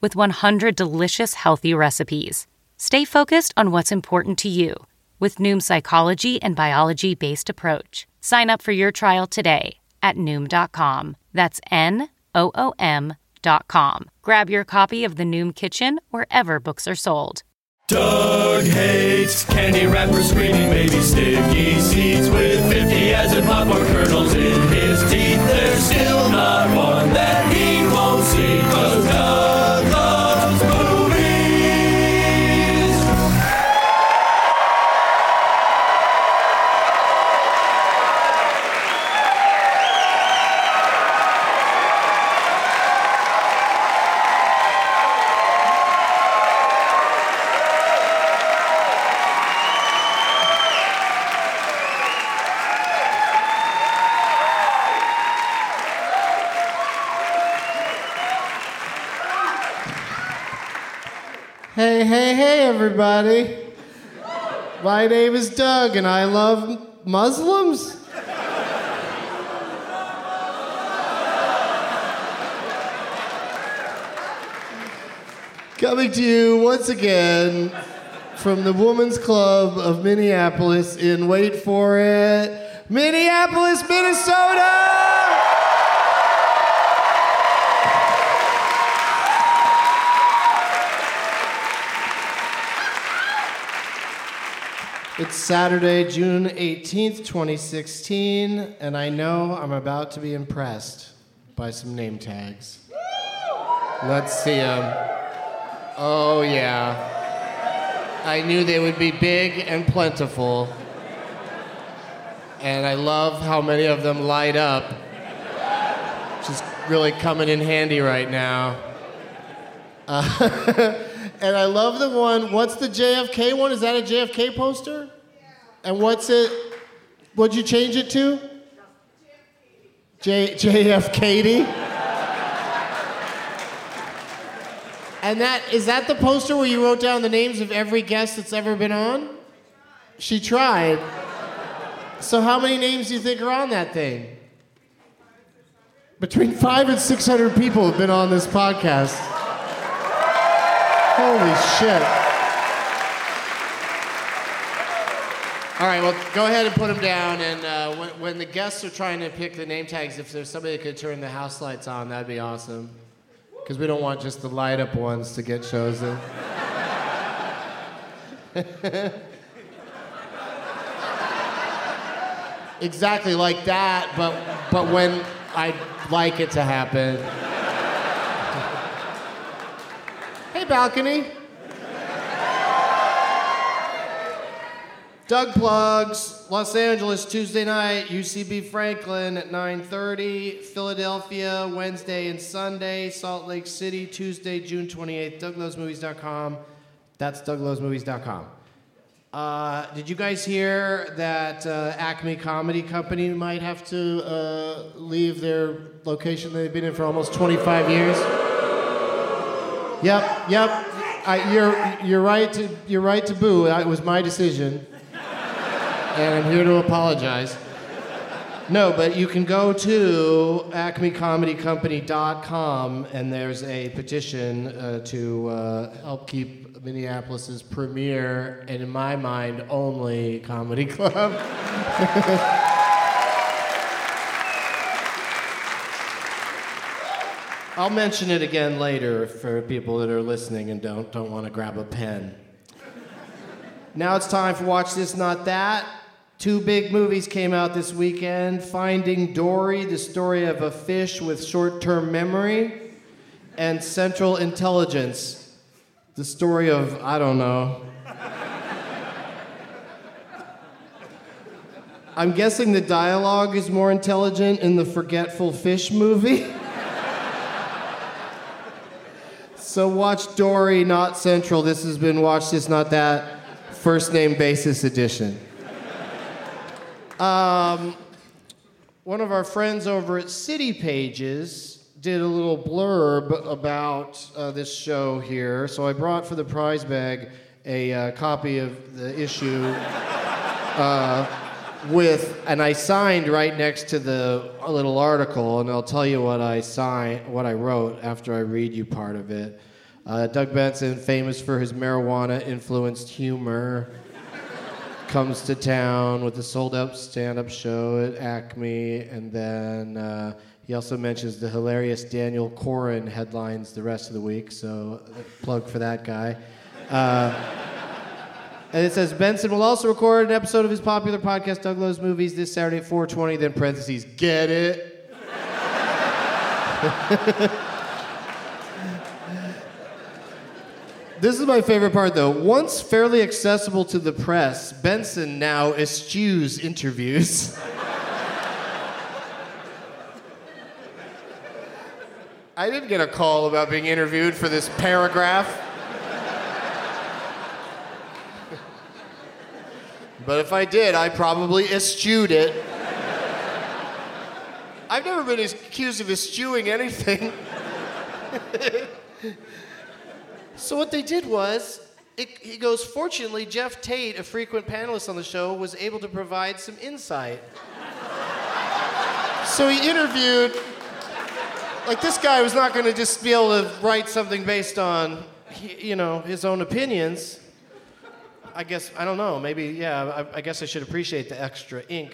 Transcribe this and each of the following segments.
with 100 delicious healthy recipes. Stay focused on what's important to you with Noom's psychology and biology based approach. Sign up for your trial today at Noom.com. That's N O O M.com. Grab your copy of the Noom Kitchen wherever books are sold. Doug hates candy wrappers, screaming baby sticky seeds with 50 as popcorn kernels in everybody. My name is Doug, and I love Muslims. Coming to you once again from the Women's Club of Minneapolis in, wait for it, Minneapolis, Minnesota! It's Saturday, June 18th, 2016, and I know I'm about to be impressed by some name tags. Let's see them. Oh, yeah. I knew they would be big and plentiful. And I love how many of them light up. Which is really coming in handy right now. Uh, and I love the one. What's the JFK one? Is that a JFK poster? Yeah. And what's it? What'd you change it to? J JF Katie. And that is that the poster where you wrote down the names of every guest that's ever been on? She tried. So how many names do you think are on that thing? Between five and six hundred people have been on this podcast. Holy shit. All right, well, go ahead and put them down. And uh, when, when the guests are trying to pick the name tags, if there's somebody that could turn the house lights on, that'd be awesome. Because we don't want just the light up ones to get chosen. exactly like that, but, but when I'd like it to happen. Hey, balcony. Doug plugs Los Angeles Tuesday night, UCB Franklin at 9:30, Philadelphia Wednesday and Sunday, Salt Lake City Tuesday June 28th. DougLovesMovies.com. That's DougLovesMovies.com. Uh, did you guys hear that uh, Acme Comedy Company might have to uh, leave their location they've been in for almost 25 years? Yep, yep. I, you're you're right to you're right to boo. It was my decision and I'm here to apologize. No, but you can go to acmecomedycompany.com and there's a petition uh, to uh, help keep Minneapolis's premier and, in my mind, only comedy club. I'll mention it again later for people that are listening and don't, don't want to grab a pen. Now it's time for Watch This, Not That. Two big movies came out this weekend Finding Dory, the story of a fish with short term memory, and Central Intelligence, the story of, I don't know. I'm guessing the dialogue is more intelligent in the Forgetful Fish movie. so watch Dory, not Central. This has been Watch This, Not That, first name basis edition. Um, one of our friends over at City Pages did a little blurb about uh, this show here. So I brought for the prize bag a uh, copy of the issue uh, with, and I signed right next to the little article, and I'll tell you what I signed, what I wrote after I read you part of it. Uh, Doug Benson, famous for his marijuana influenced humor comes to town with a sold out stand up show at Acme. And then uh, he also mentions the hilarious Daniel Koren headlines the rest of the week. So, plug for that guy. Uh, and it says Benson will also record an episode of his popular podcast, Doug Loves Movies, this Saturday at 420. Then parentheses, get it? This is my favorite part, though. Once fairly accessible to the press, Benson now eschews interviews. I didn't get a call about being interviewed for this paragraph. But if I did, I probably eschewed it. I've never been accused of eschewing anything. So what they did was, it, he goes, fortunately, Jeff Tate, a frequent panelist on the show, was able to provide some insight. so he interviewed, like this guy was not going to just be able to write something based on, you know, his own opinions. I guess, I don't know, maybe, yeah, I, I guess I should appreciate the extra ink.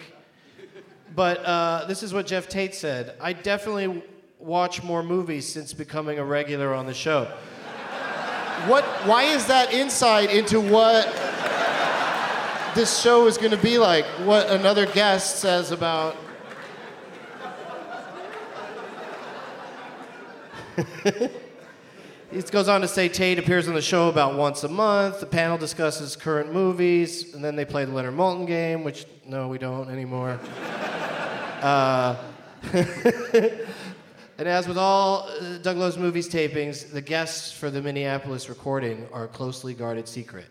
But uh, this is what Jeff Tate said. I definitely watch more movies since becoming a regular on the show. What? Why is that insight into what this show is going to be like? What another guest says about. He goes on to say Tate appears on the show about once a month. The panel discusses current movies, and then they play the Leonard Maltin game, which no, we don't anymore. uh, and as with all uh, Doug Loves Movies tapings, the guests for the Minneapolis recording are a closely guarded secret.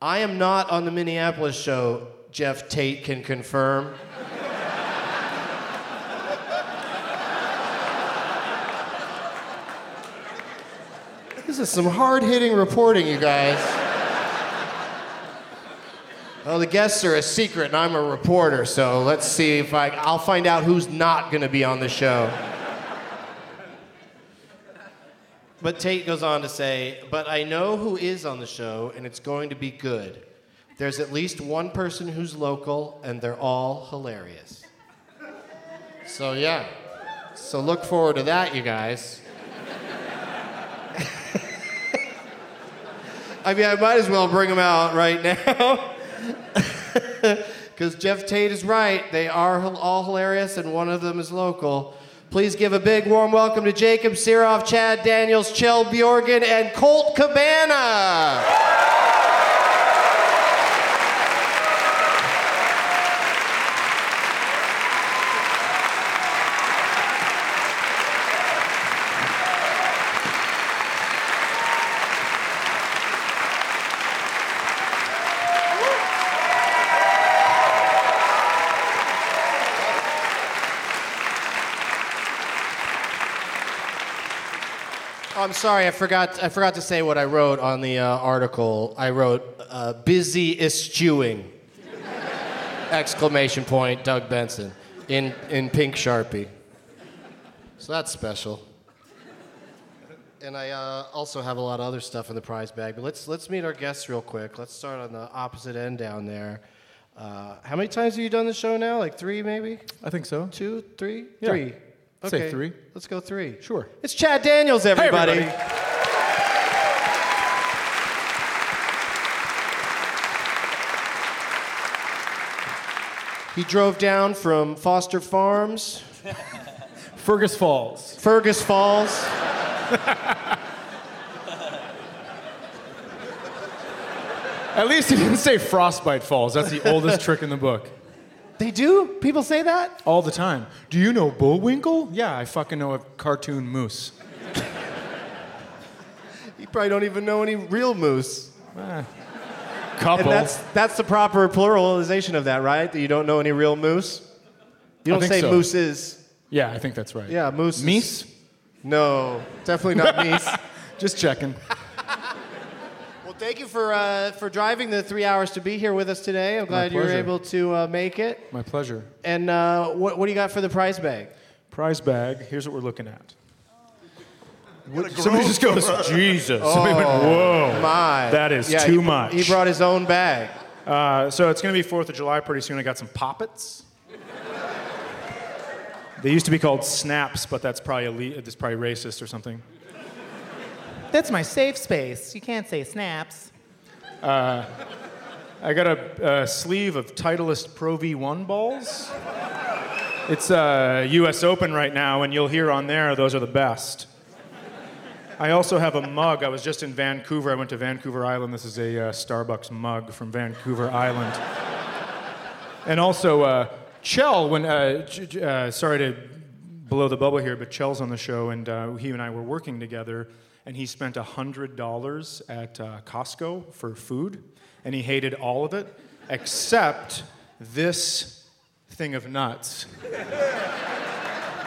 I am not on the Minneapolis show, Jeff Tate can confirm. Is some hard hitting reporting, you guys. Oh, the guests are a secret, and I'm a reporter, so let's see if I. I'll find out who's not going to be on the show. But Tate goes on to say, But I know who is on the show, and it's going to be good. There's at least one person who's local, and they're all hilarious. So, yeah. So, look forward to that, you guys. I mean, I might as well bring them out right now. Because Jeff Tate is right. They are all hilarious, and one of them is local. Please give a big warm welcome to Jacob Sirof, Chad Daniels, Kjell Bjorgen, and Colt Cabana. I'm sorry, I forgot. I forgot to say what I wrote on the uh, article. I wrote uh, "busy eschewing!" exclamation point. Doug Benson in in pink sharpie. So that's special. And I uh, also have a lot of other stuff in the prize bag. But let's let's meet our guests real quick. Let's start on the opposite end down there. Uh, how many times have you done the show now? Like three, maybe? I think so. Two, three, Yeah. three. Say three. Let's go three. Sure. It's Chad Daniels, everybody. everybody. He drove down from Foster Farms, Fergus Falls. Fergus Falls. At least he didn't say Frostbite Falls. That's the oldest trick in the book. They do? People say that? All the time. Do you know Bullwinkle? Yeah, I fucking know a cartoon moose. You probably don't even know any real moose. Ah. Couple. And that's that's the proper pluralization of that, right? That you don't know any real moose. You don't say so. mooses. yeah, I think that's right. Yeah, moose. Meese? No, definitely not meese. Just checking. Well, thank you for uh, for driving the three hours to be here with us today. I'm glad you were able to uh, make it. My pleasure. And uh, what what do you got for the prize bag? Prize bag. Here's what we're looking at. Somebody just goes, Jesus. Somebody went, whoa. My, That is Yeah, too he- much. He brought his own bag. Uh, so it's going to be 4th of July pretty soon. I got some poppets. they used to be called snaps, but that's probably, elite, that's probably racist or something. That's my safe space. You can't say snaps. I got a, a sleeve of Titleist Pro V1 balls. It's uh, US Open right now, and you'll hear on there those are the best. I also have a mug. I was just in Vancouver. I went to Vancouver Island. This is a uh, Starbucks mug from Vancouver Island. And also, uh, Kjell, when, uh, uh, sorry to blow the bubble here, but Kjell's on the show, and uh, he and I were working together, and he spent $100 at uh, Costco for food, and he hated all of it except this thing of nuts.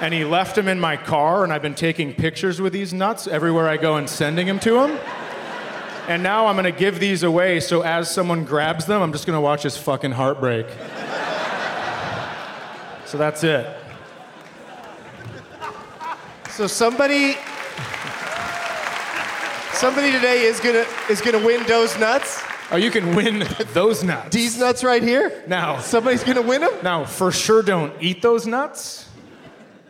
and he left them in my car, and I've been taking pictures with these nuts everywhere I go and sending them to him. And now I'm gonna give these away, so as someone grabs them, I'm just gonna watch his fucking heart break. so that's it. So somebody, somebody today is gonna is gonna win those nuts. Oh, you can win those nuts. These nuts right here. Now, Somebody's gonna win them. now, for sure, don't eat those nuts.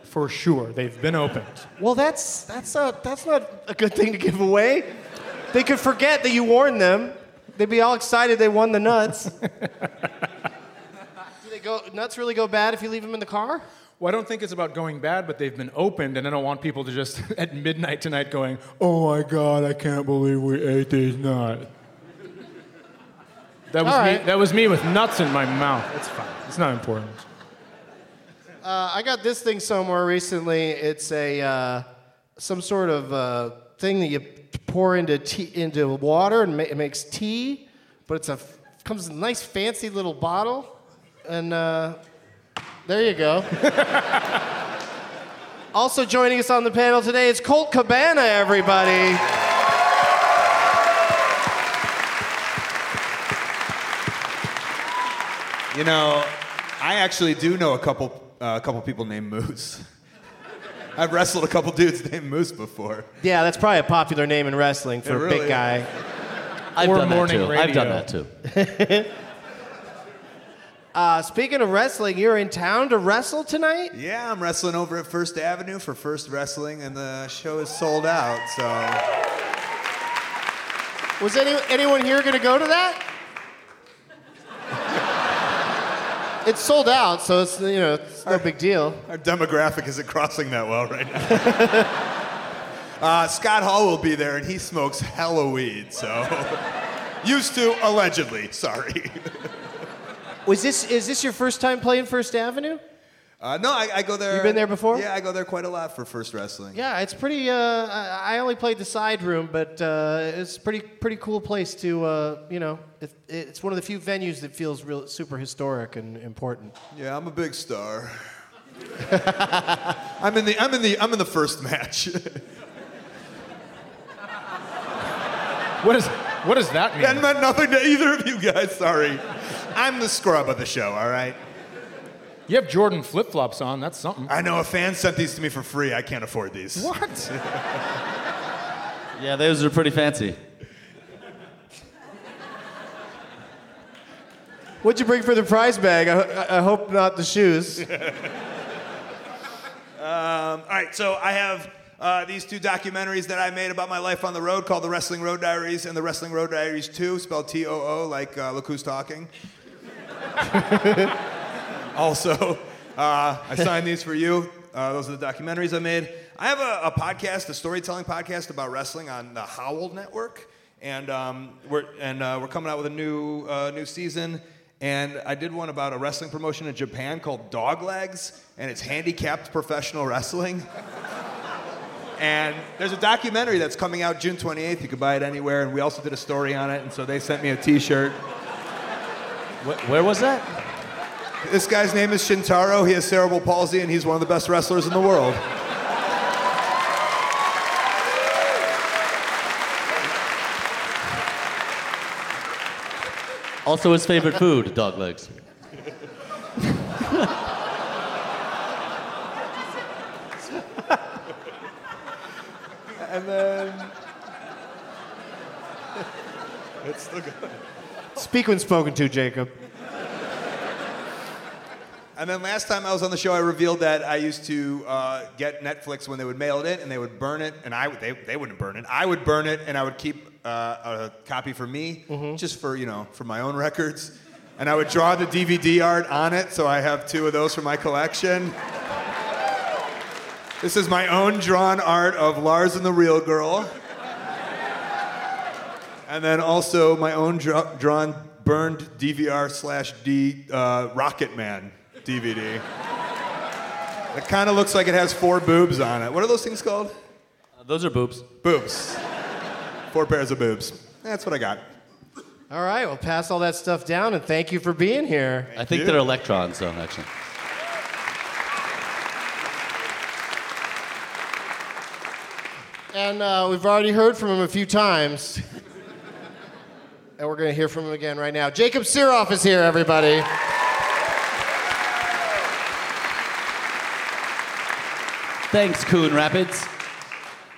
For sure, they've been opened. Well, that's that's a that's not a good thing to give away. They could forget that you warned them. They'd be all excited they won the nuts. Do they go nuts really go bad if you leave them in the car? Well, I don't think it's about going bad, but they've been opened, and I don't want people to just at midnight tonight going, "Oh my God, I can't believe we ate these nuts." That was All me. That was me with nuts in my mouth. It's fine. It's not important. Uh, I got this thing somewhere recently. It's a uh, some sort of uh, thing that you pour into tea, into water and ma- it makes tea, but it's a comes in a nice fancy little bottle, and uh, there you go. also joining us on the panel today is Colt Cabana, everybody. You know, I actually do know a couple uh, a couple people named Moose. I've wrestled a couple dudes named Moose before. Yeah, that's probably a popular name in wrestling for a big guy. I've Or done that too. I've done that too. Uh, speaking of wrestling, you're in town to wrestle tonight? Yeah, I'm wrestling over at First Avenue for First Wrestling, and the show is sold out. So Was any, anyone here going to go to that? it's sold out, so it's you know it's no big deal. our demographic isn't crossing that well right now. uh, Scott Hall will be there, and he smokes hella weed. So used to allegedly. Sorry. Was this is this your first time playing First Avenue? Uh, no, I, I go there. You've been there before? Yeah, I go there quite a lot for First Wrestling. Yeah, it's pretty. Uh, I I only played the side room, but uh, it's pretty pretty cool place to. Uh, you know, it, it's one of the few venues that feels real super historic and important. Yeah, I'm a big star. I'm in the I'm in the I'm in the first match. What is what does that mean? that meant nothing to either of you guys. Sorry. I'm the scrub of the show. All right. You have Jordan flip flops on. That's something. I know a fan sent these to me for free. I can't afford these. What? Yeah, those are pretty fancy. What'd you bring for the prize bag? I, I- I hope not the shoes. Um, all right, so I have uh, these two documentaries that I made about my life on the road called The Wrestling Road Diaries and The Wrestling Road Diaries 2, spelled T O O, like uh, Look Who's Talking. also, uh, I signed these for you. Uh, those are the documentaries I made. I have a, a podcast, a storytelling podcast about wrestling on the Howl Network, and um, we're and uh, we're coming out with a new uh, new season. And I did one about a wrestling promotion in Japan called Dog Legs, and it's handicapped professional wrestling. And there's a documentary that's coming out June 28th. You can buy it anywhere. And we also did a story on it. And so they sent me a T-shirt. Wh- where was that? This guy's name is Shintaro. He has cerebral palsy, and he's one of the best wrestlers in the world. Also, his favorite food, dog legs. And then it's still good. Speak when spoken to, Jacob. And then last time I was on the show, I revealed that I used to uh, get Netflix when they would mail it in, and they would burn it, and I would- they, they wouldn't burn it. I would burn it, and I would keep uh, a copy for me, just for you know for my own records. And I would draw the DVD art on it, so I have two of those for my collection. This is my own drawn art of Lars and the Real Girl. And then also my own dra- drawn burned DVR slash D uh, Rocket Man DVD. It kind of looks like it has four boobs on it. What are those things called? Uh, those are boobs. Boobs. Four pairs of boobs. That's what I got. All right, well, pass all that stuff down, and thank you for being here. I think you. they're electrons, though, actually. And uh, we've already heard from him a few times. and we're going to hear from him again right now. Jacob Sirof is here, everybody. Thanks, Coon Rapids.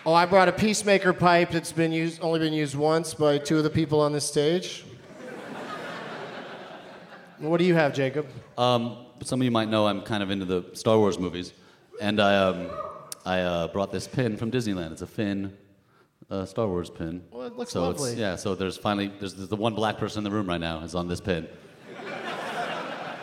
Oh, I brought a peacemaker pipe that's been used, only been used once by two of the people on this stage. what do you have, Jacob? Um, some of you might know I'm kind of into the Star Wars movies, and I, um, I uh, brought this pin from Disneyland. It's a Finn uh, Star Wars pin. Well, it looks so lovely. It's, yeah, so there's finally there's, there's the one black person in the room right now is on this pin.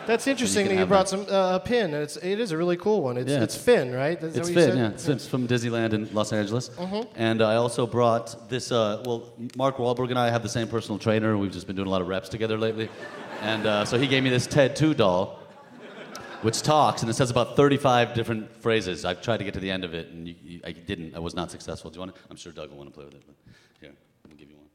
That's interesting can that you brought that. some uh, a pin. It's, it is a really cool one. It's, Yeah. it's Finn, right? Is It's Finn, yeah. It's, it's from Disneyland in Los Angeles. Mhm. And I also brought this. Uh, well, Mark Wahlberg and I have the same personal trainer. We've just been doing a lot of reps together lately, and uh, so he gave me this Ted 2 doll, which talks and it says about 35 different phrases. I've tried to get to the end of it, and you, you, I didn't. I was not successful. Do you want? To, I'm sure Doug will want to play with it. But here, let me give you one.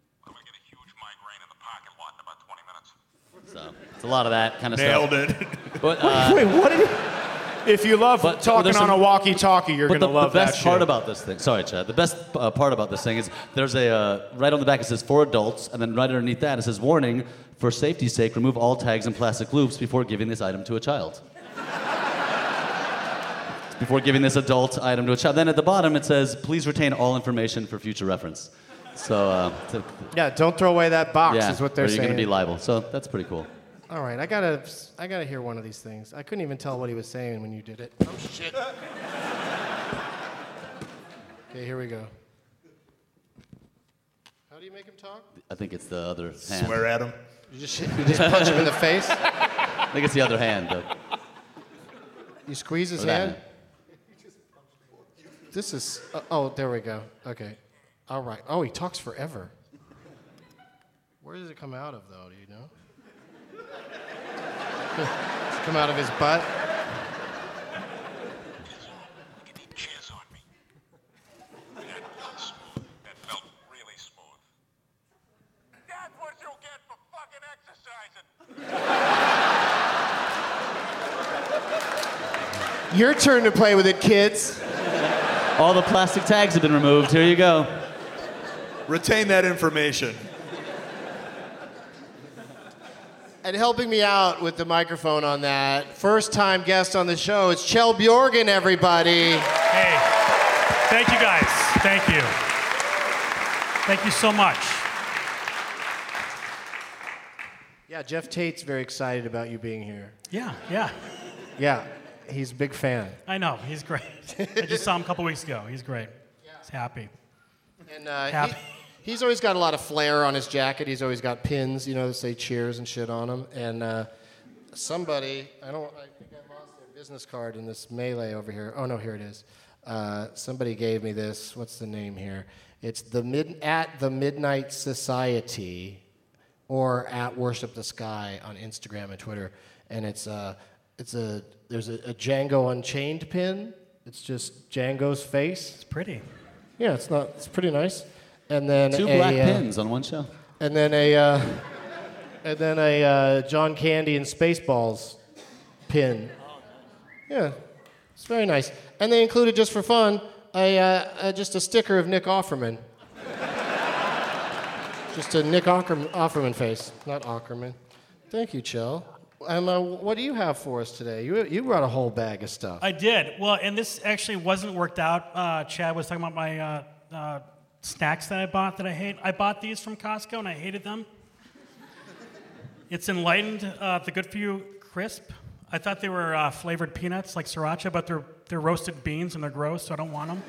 So it's a lot of that kind of Nailed stuff. Nailed it. But uh, Wait, what did he? If you love But talking there's on a walkie-talkie, you're gonna the, love the best that part shit. about this thing, sorry, Chad. The best uh, part about this thing is there's a uh, right on the back it says for adults, and then right underneath that it says warning: for safety's sake, remove all tags and plastic loops before giving this item to a child. Before giving this adult item to a child. Then at the bottom it says please retain all information for future reference. So uh, to- Yeah, don't throw away that box. yeah, is what they're you're saying. gonna be liable. So that's pretty cool. All right, I gotta, I gotta hear one of these things. I couldn't even tell what he was saying when you did it. Oh shit. okay, here we go. How do you make him talk? I think it's the other hand. Swear at him. You just, you just punch him in the face. I think it's the other hand. Though. You squeeze his hand. This is. Uh, oh, there we go. Okay. All right. Oh, he talks forever. Where does it come out of, though? Do you know? Come out of his butt? That's what you get for fucking exercising. Your turn to play with it, kids. All the plastic tags have been removed. Here you go. Retain that information. And helping me out with the microphone on that, first time guest on the show, it's Kjell Bjorgen, everybody. Hey, thank you guys. Thank you. Thank you so much. Yeah, Jeff Tate's very excited about you being here. Yeah, yeah. Yeah, he's a big fan. I know. He's great. I just saw him a couple weeks ago. He's great. He's happy. And uh, Happy. he, he's always got a lot of flair on his jacket. He's always got pins, you know, that say cheers and shit on them. And uh, somebody, I don't, I think I lost their business card in this melee over here. Oh no, here it is. Uh, somebody gave me this. What's the name here? It's the mid at the Midnight Society, or at Worship the Sky on Instagram and Twitter. And it's uh, it's a there's a, a Django Unchained pin. It's just Django's face. It's pretty. Yeah, it's not. It's pretty nice. And then Two a, black uh, pins on one show. And then a uh, and then a uh, John Candy and Spaceballs pin. Yeah, it's very nice. And they included just for fun a, uh, uh, just a sticker of Nick Offerman. just a Nick Ocker- Offerman face, not Ockerman. Thank you, Kjell. Um, uh, what do you have for us today? You, you brought a whole bag of stuff. I did. Well, and this actually wasn't worked out. Uh, Chad was talking about my uh, uh, snacks that I bought that I hate. I bought these from Costco and I hated them. It's enlightened, uh, the good for you crisp. I thought they were uh, flavored peanuts like sriracha, but they're, they're roasted beans and they're gross, so I don't want them.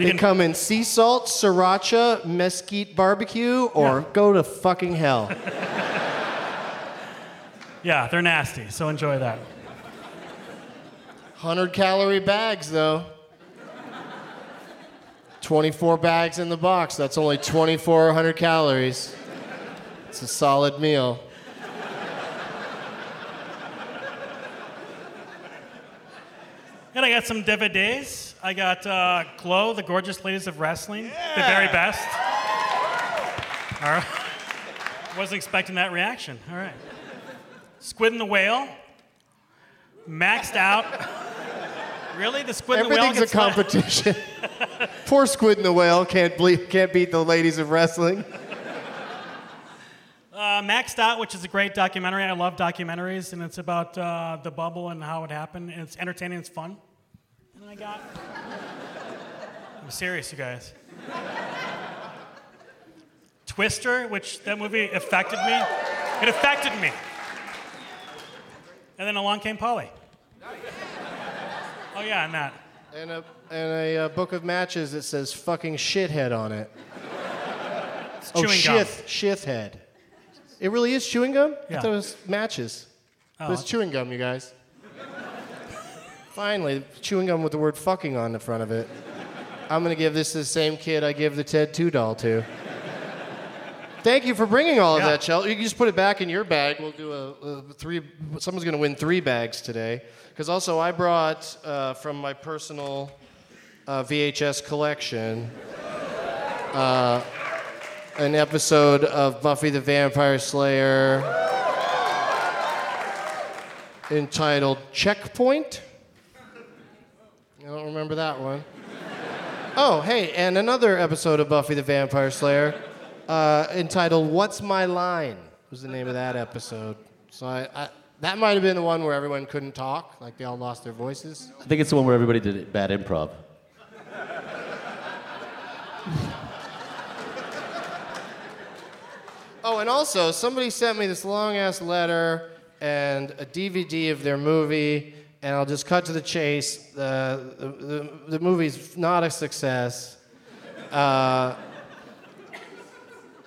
They come in sea salt, sriracha, mesquite barbecue, or go to fucking hell. Yeah, they're nasty, so enjoy that. 100 calorie bags, though. 24 bags in the box. That's only 2,400 calories. It's a solid meal. And I got some DVDs. I got uh, Glow, the Gorgeous Ladies of Wrestling, the very best. All right. Wasn't expecting that reaction. All right. Squid and the Whale. Maxed out. really? The Squid and the Whale Everything's a competition. Poor Squid and the Whale can't, ble- can't beat the ladies of wrestling. Uh, Maxed Out, which is a great documentary. I love documentaries, and it's about uh, the bubble and how it happened. And it's entertaining, it's fun. And I got. I'm serious, you guys. Twister, which that movie affected me. It affected me. And then along came Polly. Oh, yeah, and that. And a, and a uh, book of matches that says fucking shithead on it. It's oh, chewing gum. shith, shithhead. It really is chewing gum? I Yeah. thought it was matches. But Oh, it's chewing gum, you guys. Finally, chewing gum with the word fucking on the front of it. I'm going to give this to the same kid I give the Ted 2 doll to. Thank you for bringing all of Yeah. that, Kjell. You can just put it back in your bag. We'll do a, a three. Someone's going to win three bags today. Because also, I brought uh, from my personal uh, VHS collection uh, an episode of Buffy the Vampire Slayer entitled Checkpoint. I don't remember that one. Oh, hey, and another episode of Buffy the Vampire Slayer uh, entitled What's My Line was the name of that episode. So I, I, that might have been the one where everyone couldn't talk, like they all lost their voices. I think it's the one where everybody did bad improv. Oh, and also, somebody sent me this long ass letter and a DVD of their movie, and I'll just cut to the chase. The, the, the, movie's not a success. Uh,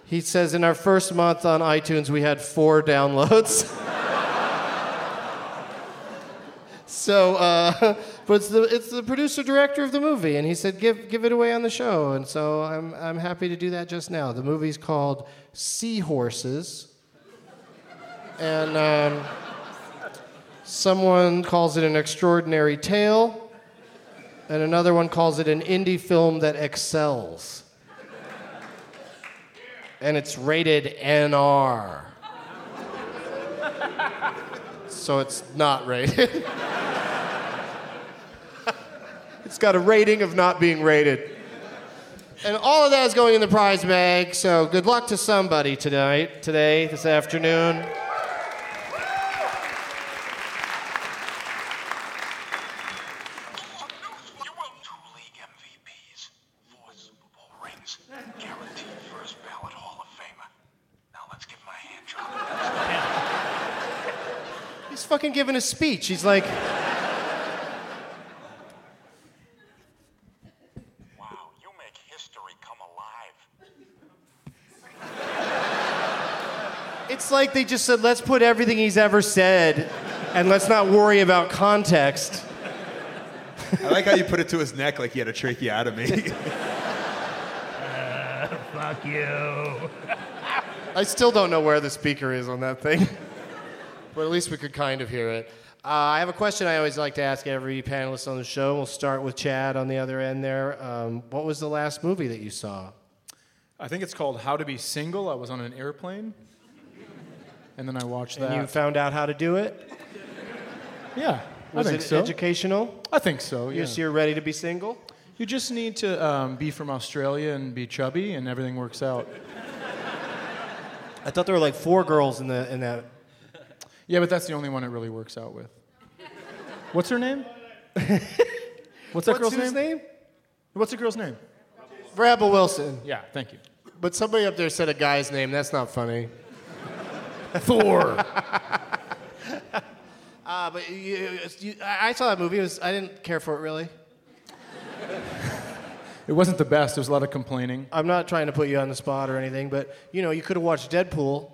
he says in our first month on iTunes, we had four downloads. so, uh, but it's the, it's the producer director of the movie, and he said, give, give it away on the show. And so I'm, I'm happy to do that just now. The movie's called Seahorses. And um, someone calls it an extraordinary tale, and another one calls it an indie film that excels. And it's rated NR. So it's not rated. it's got a rating of not being rated. And all of that is going in the prize bag, so good luck to somebody tonight, today, this afternoon. You will two league MVPs, four Super Bowl rings, guaranteed first ballot Hall of Famer. Now let's give him a hand job. He's fucking giving a speech. He's like, Wow, you make history come alive. it's like they just said, let's put everything he's ever said and let's not worry about context. I like how you put it to his neck like he had a tracheotomy. Uh, fuck you. I still don't know where the speaker is on that thing, but at least we could kind of hear it. Uh, I have a question I always like to ask every panelist on the show. We'll start with Chad on the other end there. Um, what was the last movie that you saw? I think it's called How to Be Single. I was on an airplane, and then I watched that. And you found out how to do it? yeah, Was I think it so. educational? I think so. Yeah. You're, so you're ready to be single? You just need to um, be from Australia and be chubby, and everything works out. I thought there were like four girls in the in that. Yeah, but that's the only one it really works out with. What's her name? What's that What's girl's his name? name? What's the girl's name? Rebel Wilson. Yeah, thank you. But somebody up there said a guy's name. That's not funny. Thor. Uh, but you, you, I I saw that movie. It was, I didn't care for it really. It wasn't the best. There was a lot of complaining. I'm not trying to put you on the spot or anything, but you know, you could have watched Deadpool.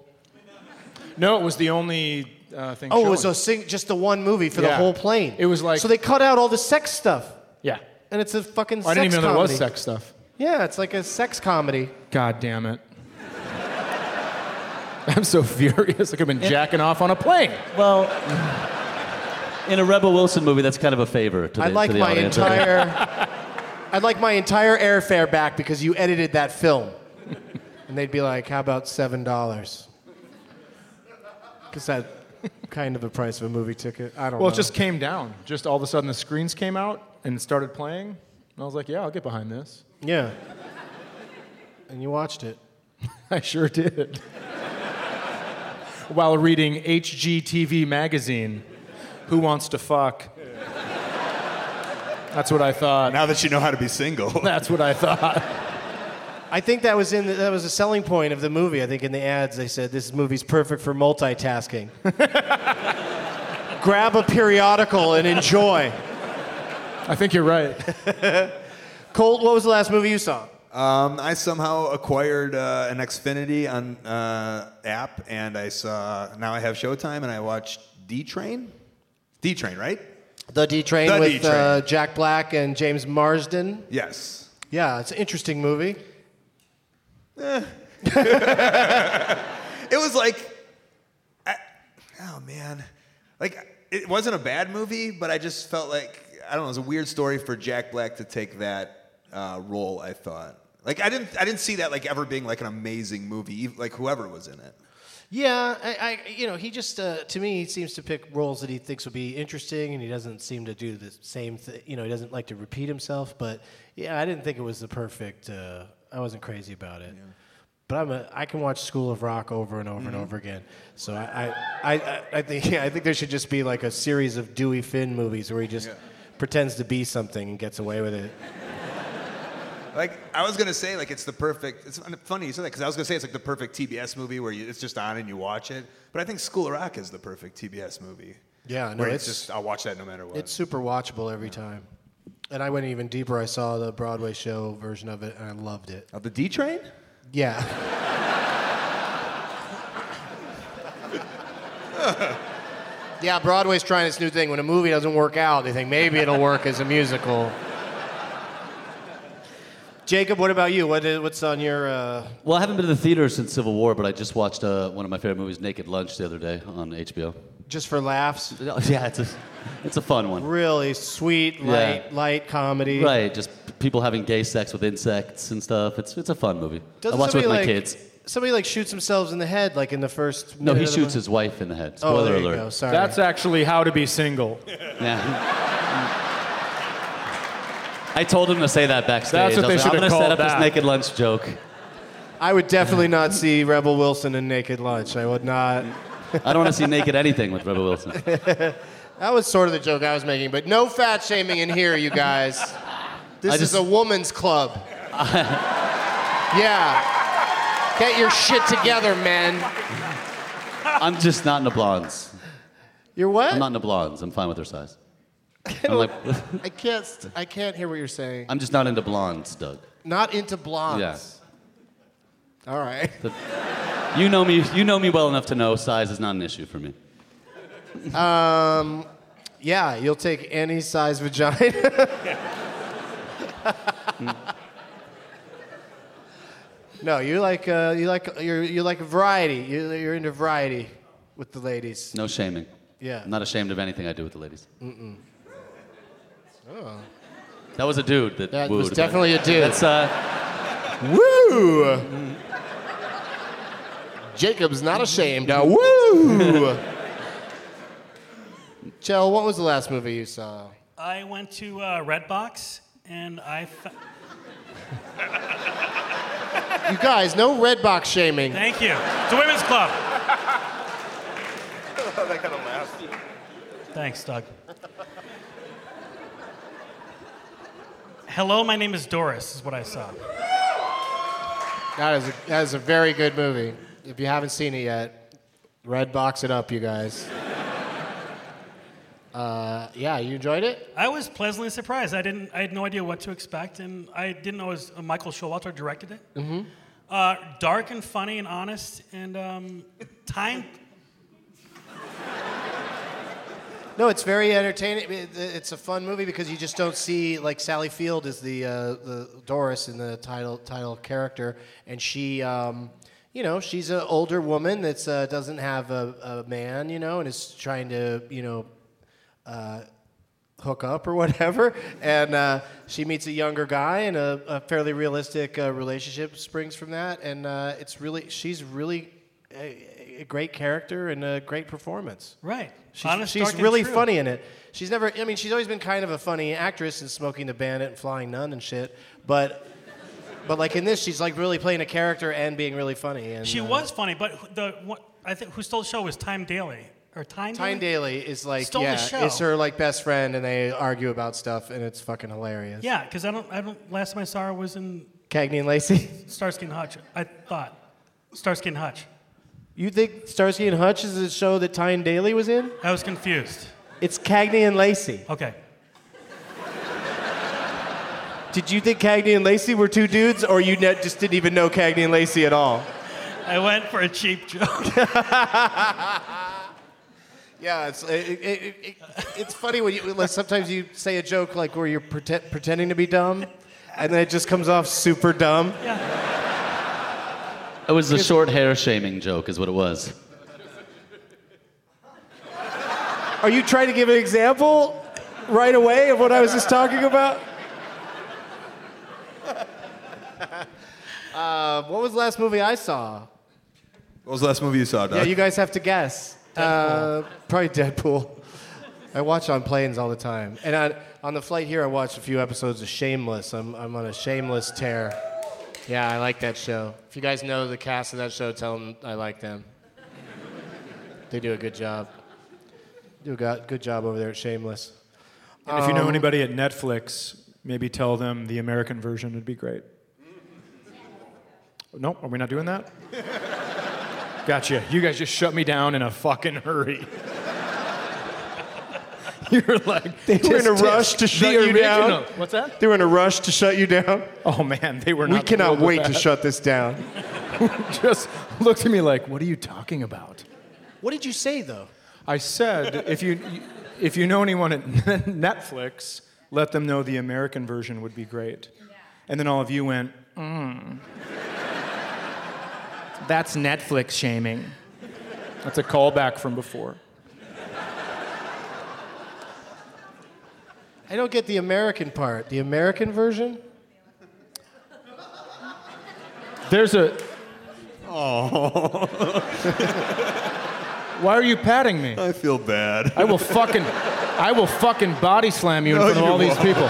No, it was the only uh, thing. Oh, it was showing. a sing, just the one movie for the Yeah. whole plane. It was like- so they cut out all the sex stuff, Yeah. and it's a fucking. I didn't sex even know there was sex stuff. Yeah, it's like a sex comedy. God damn it. I'm so furious. I could have been jacking off on a plane. Well, in a Rebel Wilson movie, that's kind of a favor to the, I'd like to the my audience. entire. I'd like my entire airfare back because you edited that film, and they'd be like, "How about seven dollars?" Because that kind of the price of a movie ticket. I don't know. Well, know. it just came down. Just all of a sudden, the screens came out and started playing. And I was like, yeah, I'll get behind this. yeah. And you watched it. I sure did. While reading HGTV magazine, Who Wants to Fuck? That's what I thought. now that you know how to be single. That's what I thought. I think that was in the, that was a selling point of the movie. I think in the ads they said this movie's perfect for multitasking. Grab a periodical and enjoy. I think you're right. Colt, what was the last movie you saw? Um, I somehow acquired uh, an Xfinity on uh, app, and I saw. Now I have Showtime, and I watched D Train. D Train, right? The D Train with D-Train. Uh, Jack Black and James Marsden. Yes. Yeah, it's an interesting movie. It was like, I, oh man, like it wasn't a bad movie, but I just felt like I don't know. It was a weird story for Jack Black to take that uh, role. I thought. Like I didn't I didn't see that like ever being like an amazing movie, like whoever was in it. Yeah, I, I you know, he just uh, to me he seems to pick roles that he thinks will be interesting, and he doesn't seem to do the same thing. You know, he doesn't like to repeat himself. But yeah, I didn't think it was the perfect. Uh, I wasn't crazy about it. But I'm a, I can watch School of Rock over and over and Mhm. over again. So I, I, I, I think yeah, I think there should just be like a series of Dewey Finn movies where he just pretends to be something and gets away with it. Like I was gonna say, like it's the perfect. It's funny you said that because I was gonna say it's like the perfect TBS movie where you, it's just on and you watch it. But I think School of Rock is the perfect TBS movie. Yeah, no, it's, it's- just I'll watch that no matter what. It's super watchable every time. And I went even deeper. I saw the Broadway show version of it, and I loved it. Of the D Train? Yeah. yeah, Broadway's trying this new thing. When a movie doesn't work out, they think maybe it'll work as a musical. Jacob, what about you? What is, what's on your? Uh... Well, I haven't been to the theater since Civil War, but I just watched uh, one of my favorite movies, Naked Lunch, the other day on HBO. Just for laughs? Yeah, it's a, it's a fun one. Really sweet, light, Yeah. light comedy. Right, just people having gay sex with insects and stuff. It's, it's a fun movie. Doesn't I watched it with somebody, my like- kids. Somebody like shoots themselves in the head, like in the first. No, he minute of the shoots his wife in the head. Oh, Spoiler there you alert. go. Sorry. That's actually how to be single. Yeah. I told him to say that backstage. That's what I they was like, should I'm have gonna set called up that. this naked lunch joke. I would definitely not see Rebel Wilson in Naked Lunch. I would not. I don't want to see naked anything with Rebel Wilson. that was sort of the joke I was making, but no fat shaming in here, you guys. This I is just- a woman's club. yeah. Get your shit together, men. I'm just not into blondes. You're what? I'm not into blondes. I'm fine with their size. I'm like, I can't. st- I can't hear what you're saying. I'm just not into blondes, Doug. not into blondes. Yeah. All right. The- you know me. You know me well enough to know size is not an issue for me. Um, yeah, you'll take any size vagina. no, you like uh, you like you're you like variety. You, you're into variety with the ladies. No shaming. Yeah. I'm not ashamed of anything I do with the ladies. Mm-mm. Oh. That was a dude that. That wooed, was but- definitely a dude. That's uh. Woo! Jacob's not ashamed. Uh, woo! Kjell, what was the last movie you saw? I went to uh, Redbox and I. Fa- You guys, no Redbox shaming. Thank you. It's a women's club. that kind of laugh. Thanks, Doug. Hello, my name is Doris, is what I saw. That is a, that is a very good movie. If you haven't seen it yet, red box it up, you guys. Uh, yeah, you enjoyed it? I was pleasantly surprised. I didn't. I had no idea what to expect, and I didn't know it was uh, Michael Showalter directed it. Mm-hmm. Uh, dark and funny and honest, and um, time. No, it's very entertaining. It's a fun movie because you just don't see like Sally Field is the uh, the Doris in the title title character, and she, um, you know, she's an older woman that uh, doesn't have a, a man, you know, and is trying to, you know, uh, hook up or whatever, and uh, she meets a younger guy, and a, a fairly realistic uh, relationship springs from that, and uh, it's really she's really a, a great character and a great performance. Right. She's, she's really true. funny in it. She's never. I mean, she's always been kind of a funny actress in Smoking the Bandit and Flying Nun and shit. But, but like in this, she's like really playing a character and being really funny. And She uh, was funny, but the what I think who stole the show was Time Daly or Time. Tyne Daly is like Stole the yeah, show. it's her like best friend, and they argue about stuff, and it's fucking hilarious. Yeah, because I don't. I don't. Last time I saw her was in Cagney and Lacey. Starsky and Hutch. I thought Starsky and Hutch. You think Starsky and Hutch is a show that Tyne Daly was in? I was confused. It's Cagney and Lacey. Okay. Did you think Cagney and Lacey were two dudes, or you just didn't even know Cagney and Lacey at all? I went for a cheap joke. Yeah, it's it, it, it, it- it's funny when you like, sometimes you say a joke like where you're prete- pretending to be dumb, and then it just comes off super dumb. It was a short hair shaming joke, is what it was. Are you trying to give an example right away of what I was just talking about? Uh, what was the last movie I saw? What was the last movie you saw, Doug? Yeah, you guys have to guess. Uh, probably Deadpool. I watch on planes all the time. And on, on the flight here, I watched a few episodes of Shameless. I'm, I'm on a Shameless tear. Yeah, I like that show. If you guys know the cast of that show, tell them I like them. They do a good job. Do a good job over there at Shameless. And if you know Um, anybody at Netflix, maybe tell them the American version would be great. Nope, are we not doing that? Gotcha. You guys just shut me down in a fucking hurry. You're like They were in a rush to shut you down. What's that? They were in a rush to shut you down. Oh man, they were. Not. We cannot wait to shut this down. Just looked at me like, "What are you talking about?" What did you say, though? I said, if you if you know anyone at Netflix, let them know the American version would be great. And then all of you went, mm. That's Netflix shaming. That's a callback from before. I don't get the American part. The American version? There's a. Oh. Why are you patting me? I feel bad. I will fucking, I will fucking body slam you in No, front of you all these won't. people.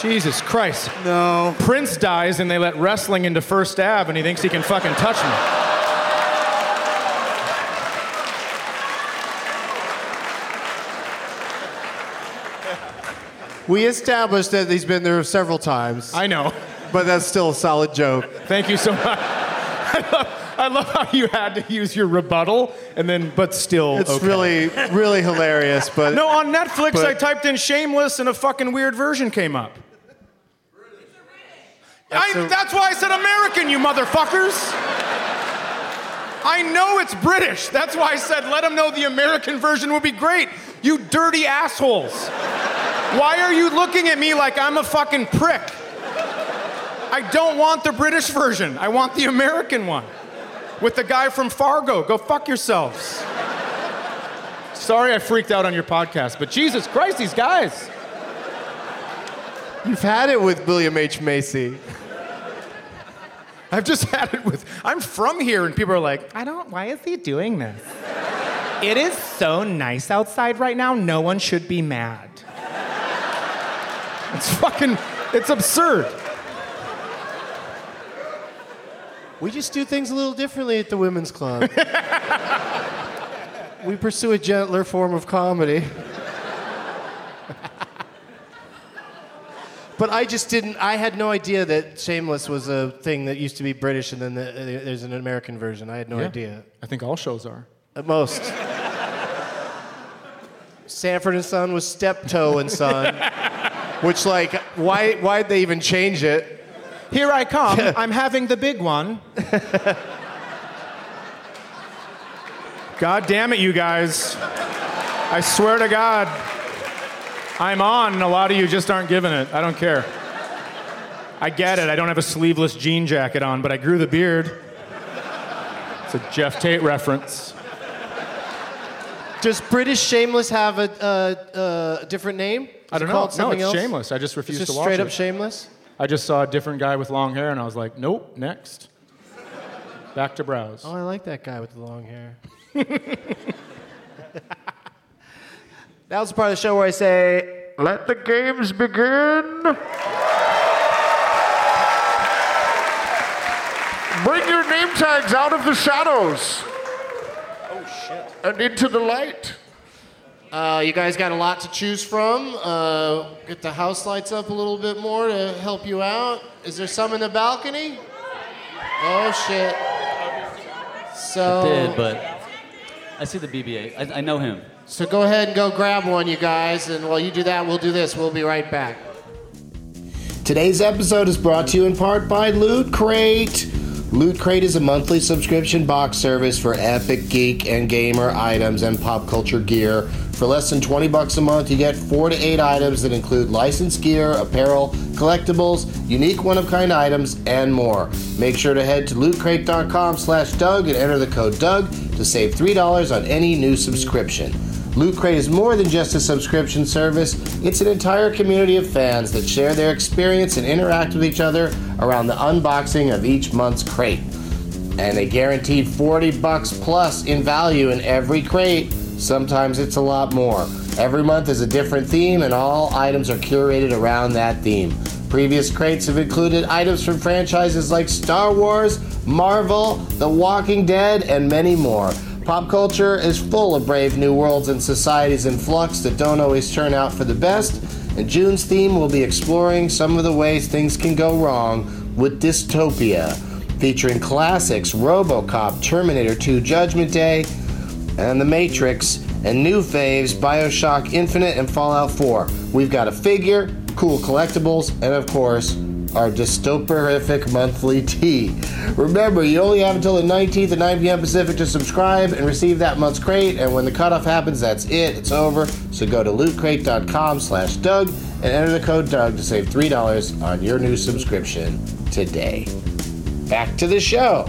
Jesus Christ. No. Prince dies and they let wrestling into First Ave and he thinks he can fucking touch me. We established that he's been there several times. I know. But that's still a solid joke. Thank you so much. I love, I love how you had to use your rebuttal and then, but still. It's okay. really, really hilarious. But No, on Netflix, but- I typed in shameless and a fucking weird version came up. I, That's a- that's why I said American, you motherfuckers. I know it's British. That's why I said let them know the American version would be great. You dirty assholes. Why are you looking at me like I'm a fucking prick? I don't want the British version. I want the American one. With the guy from Fargo. Go fuck yourselves. Sorry I freaked out on your podcast, but Jesus Christ, these guys. you've had it with William H. Macy. I've just had it with. I'm from here, and people are like, I don't. Why is he doing this? It is so nice outside right now. No one should be mad. It's fucking, it's absurd. We just do things a little differently at the Women's Club. we pursue a gentler form of comedy. but I just didn't, I had no idea that Shameless was a thing that used to be British and then the, uh, there's an American version. I had no Yeah. idea. I think all shows are. At most. Sanford and Son was Steptoe and Son, which like why why'd they even change it? Here I come. I'm having the big one. God damn it, you guys. I swear to God. I'm on, and a lot of you just aren't giving it. I don't care. I get it. I don't have a sleeveless jean jacket on, but I grew the beard. It's a Jeff Tate reference. Does British Shameless have a, a, a different name? Is I don't it know. called No, something it's else? shameless. I just It's refuse just to watch straight up Shameless. I just saw a different guy with long hair, and I was like, nope, next. Back to browse. Oh, I like that guy with the long hair. that was the part of the show where I say, "Let the games begin." Bring your name tags out of the shadows. Oh shit! And into the light. Uh, you guys got a lot to choose from. Uh, get the house lights up a little bit more to help you out. Is there some in the balcony? Oh shit! So Did, but I see the BB-8. I, I know him. So go ahead and go grab one, you guys, and while you do that, we'll do this. We'll be right back. Today's episode is brought to you in part by Loot Crate. Loot Crate is a monthly subscription box service for epic geek and gamer items and pop culture gear. For less than 20 bucks a month, you get 4 to 8 items that include licensed gear, apparel, collectibles, unique one-of-kind items, and more. Make sure to head to lootcrate.com slash Doug and enter the code Doug to save $3 on any new subscription. Loot Crate is more than just a subscription service, it's an entire community of fans that share their experience and interact with each other around the unboxing of each month's crate. And a guaranteed 40 bucks plus in value in every crate. Sometimes it's a lot more. Every month is a different theme, and all items are curated around that theme. Previous crates have included items from franchises like Star Wars, Marvel, The Walking Dead, and many more. Pop culture is full of brave new worlds and societies in flux that don't always turn out for the best, and June's theme will be exploring some of the ways things can go wrong with Dystopia, featuring classics Robocop, Terminator 2, Judgment Day, and The Matrix, and new faves Bioshock Infinite and Fallout 4. We've got a figure, cool collectibles, and of course, our dystoperific monthly tee. Remember, you only have until the 19th at 9 p.m. Pacific to subscribe and receive that month's crate, and when the cutoff happens, that's it. It's over. So go to lootcrate.com slash Doug and enter the code Doug to save $3 on your new subscription today. Back to the show.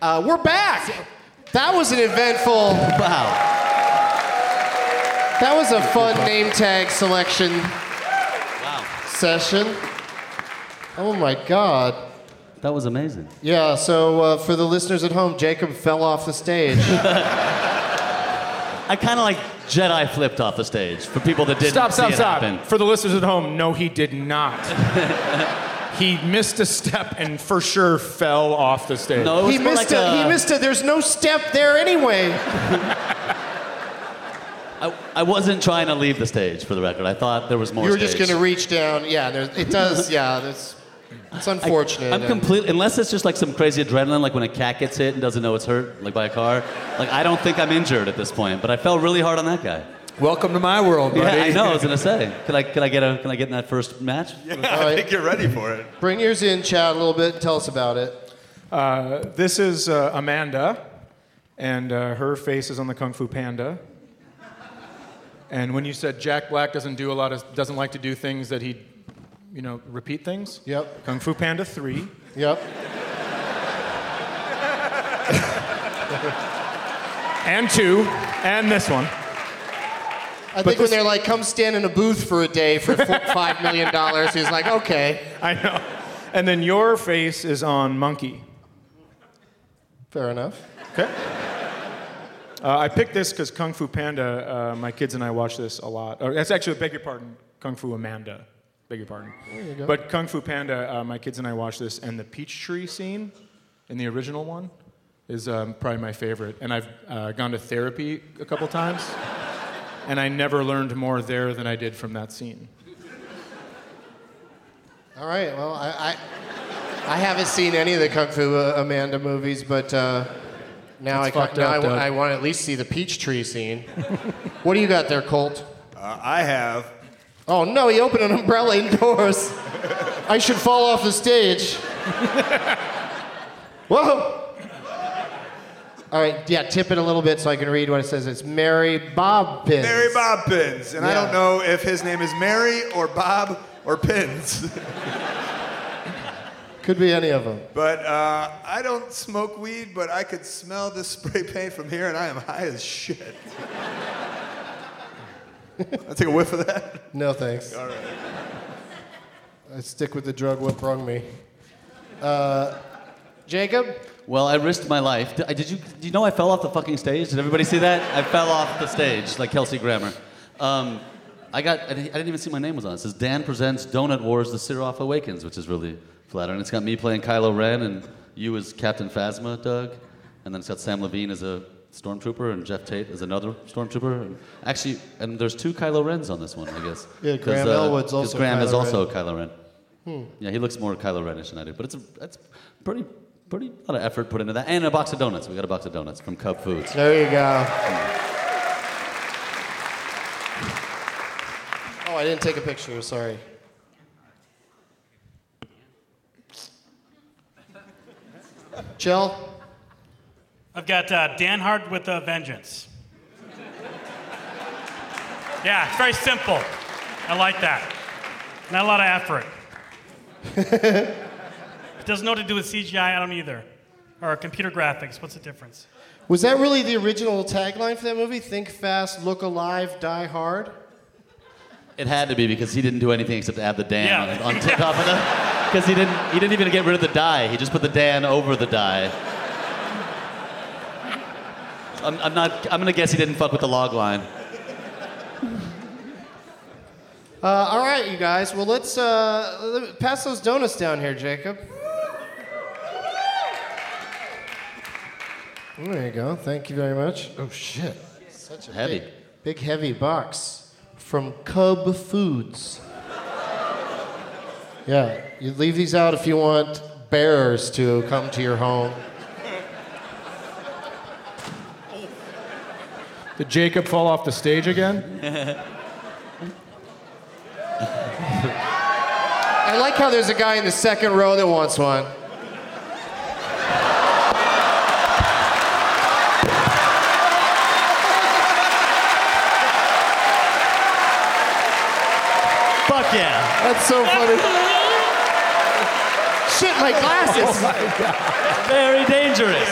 Uh, we're back. That was an eventful. Wow. That was a fun name tag selection Wow. session. Oh my God. That was amazing. Yeah, so uh, for the listeners at home, Jacob fell off the stage. I kind of like Jedi flipped off the stage for people that didn't Stop, see stop, it stop. happen. For the listeners at home, no, he did not. he missed a step and for sure fell off the stage. No, he missed like it. He missed it. There's no step there anyway. I, I wasn't trying to leave the stage, for the record. I thought there was more. you were just going to reach down. Yeah, there's, it does. Yeah, there's, it's unfortunate. I'm completely, unless it's just like some crazy adrenaline, like when a cat gets hit and doesn't know it's hurt, like by a car. Like I don't think I'm injured at this point, but I fell really hard on that guy. Welcome to my world, buddy. Yeah, I know. I was gonna say, can I, can I get a, can I get in that first match? Yeah, All I think you're ready for it. Bring yours in, Chad, a little bit. and Tell us about it. Uh, this is uh, Amanda, and uh, her face is on the Kung Fu Panda. And when you said Jack Black doesn't do a lot of, doesn't like to do things that he, you know, repeat things. Yep. Kung Fu Panda three. Yep. and two, and this one. I think when they're like, come stand in a booth for a day for four, $5 million, he's like, okay. I know. And then your face is on Monkey. Fair enough. Okay. Uh, I picked this because Kung Fu Panda, uh, my kids and I watch this a lot. Or that's actually, beg your pardon, Kung Fu Amanda. Beg your pardon. you go. But Kung Fu Panda, uh, my kids and I watch this, and the peach tree scene in the original one is um, probably my favorite. And I've uh, gone to therapy a couple times, and I never learned more there than I did from that scene. All right. Well, I, I, I haven't seen any of the Kung Fu uh, Amanda movies, but uh, now, I, It's ca- fucked now up, I, wa- I want to at least see the peach tree scene. what do you got there, Colt? Uh, I have. Oh no, he opened an umbrella indoors. I should fall off the stage. Whoa! All right, yeah, tip it a little bit so I can read what it says. It's Mary Bob Pins. Mary Bob Pins. And I don't know if his name is Mary or Bob or Pins. Could be any of them. but uh, I don't smoke weed, but I could smell the spray paint from here, and I am high as shit. I take a whiff of that. No thanks. All right. I stick with the drug what brung me. Uh, Jacob? Well, I risked my life. Did, did you? Did you know I fell off the fucking stage? Did everybody see that? I fell off the stage like Kelsey Grammer. Um, I got. I didn't, even see my name was on it. It says Dan presents Donut Wars: The Sirof Awakens, which is really flattering. It's got me playing Kylo Ren and you as Captain Phasma, Doug, and then it's got Sam Levine as a stormtrooper and Jeff Tate as another stormtrooper. And actually, and there's two Kylo Rens on this one, I guess. Yeah, Graham uh, Elwood's also Graham is also Ren. Kylo Ren. Hmm. Yeah, he looks more Kylo Renish than I do, but it's a, it's pretty pretty a lot of effort put into that, and a box of donuts. We got a box of donuts from Cub Foods. There you go. Oh, I didn't take a picture. Sorry. Jill? I've got uh, Dan Hard with a vengeance. Yeah, it's very simple. I like that. Not a lot of effort. it doesn't know what to do with CGI, I don't either. Or computer graphics, what's the difference? Was that really the original tagline for that movie? Think fast, look alive, die hard? It had to be because he didn't do anything except add the Dan Yeah. on, on top of it. Because he didn't, he didn't even get rid of the die. He just put the Dan over the die. I'm, I'm not. I'm gonna guess he didn't fuck with the log line. Uh, all right, you guys. Well, let's uh, let- pass those donuts down here, Jacob. There you go. Thank you very much. Oh shit! Such a Heavy. big, big heavy box from Cub Foods. Yeah, you leave these out if you want bears to come to your home. Did Jacob fall off the stage again? I like how there's a guy in the second row that wants one. Yeah! That's so funny. Shit, my glasses. Oh my God. Very dangerous.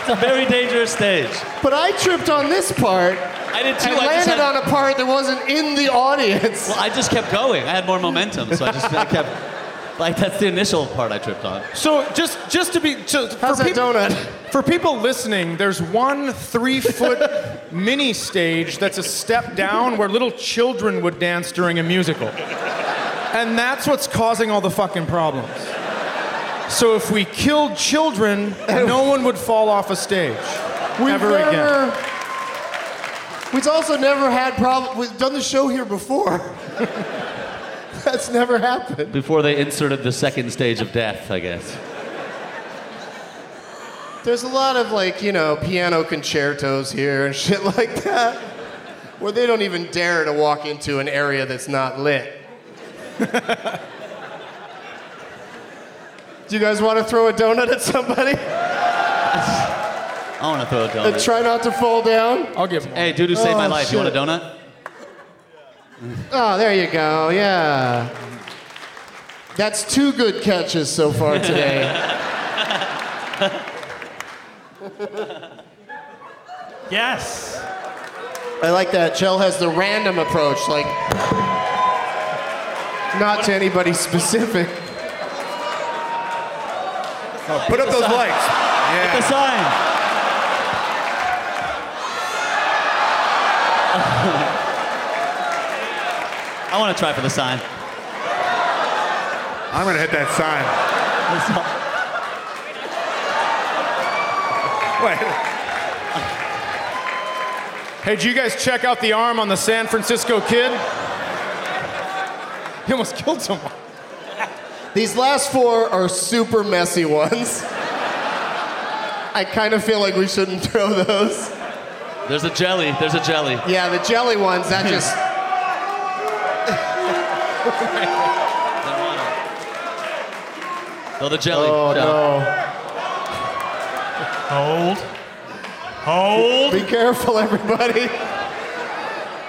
It's a very dangerous stage. But I tripped on this part. I did too. And I landed had- on a part that wasn't in the audience. Well, I just kept going. I had more momentum, so I just I kept. Like that's the initial part I tripped on. So just just to be so for, that peop- donut? for people listening, there's one three foot mini stage that's a step down where little children would dance during a musical, and that's what's causing all the fucking problems. So if we killed children, no one would fall off a stage We've ever never, again. We've also never had problems. We've done the show here before. That's never happened. Before they inserted the second stage of death, I guess. There's a lot of like you know piano concertos here and shit like that, where they don't even dare to walk into an area that's not lit. Do you guys want to throw a donut at somebody I want to throw a and donut. try not to fall down? I'll give them. Hey, dude who saved my Oh, life, you want a donut? Oh, there you go. Yeah. That's two good catches so far today. Yes. I like that. Kjell has the random approach, like not to anybody specific. Oh, put up those lights. The sign. I want to try for the sign. I'm gonna hit that sign. Wait. Hey, did you guys check out the arm on the San Francisco kid? He almost killed someone. These last four are super messy ones. I kind of feel like we shouldn't throw those. There's a jelly. There's a jelly. Yeah, the jelly ones, that just. Throw the jelly. Oh no. Hold. Hold. Be careful, everybody.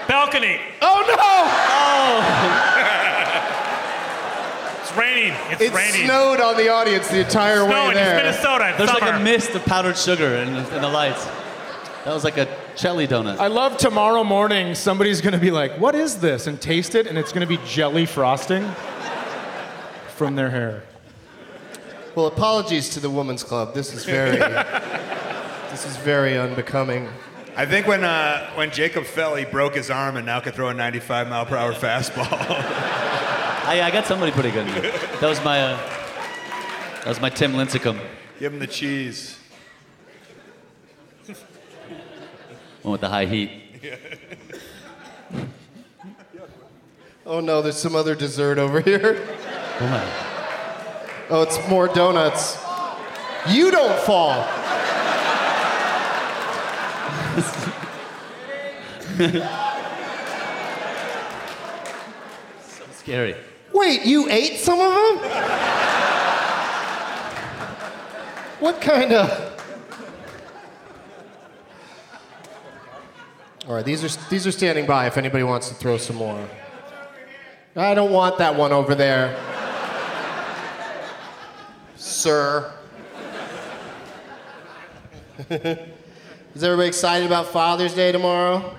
Balcony. Oh no. Oh. It's raining. It's no! It raining. snowed on the audience the entire way Snowing. It's there. Minnesota. It's There's summer. like a mist of powdered sugar in the, in the lights. That was like a jelly donut. I love tomorrow morning somebody's gonna be like, what is this? And taste it, and it's gonna be jelly frosting from their hair. Well, apologies to the Women's Club. This is very. this is very unbecoming. I think when uh, when Jacob fell, he broke his arm and now can throw a 95 mile per hour fastball. I, I got somebody pretty good. That was my. Uh, that was my Tim Lincecum. Give him the cheese. One with the high heat. Oh no, there's some other dessert over here. Oh, it's more donuts. You don't fall. So scary. Wait, you ate some of them? what kind of. All right, these are these are standing by if anybody wants to throw some more. I don't want that one over there. Sir. Is everybody excited about Father's Day tomorrow?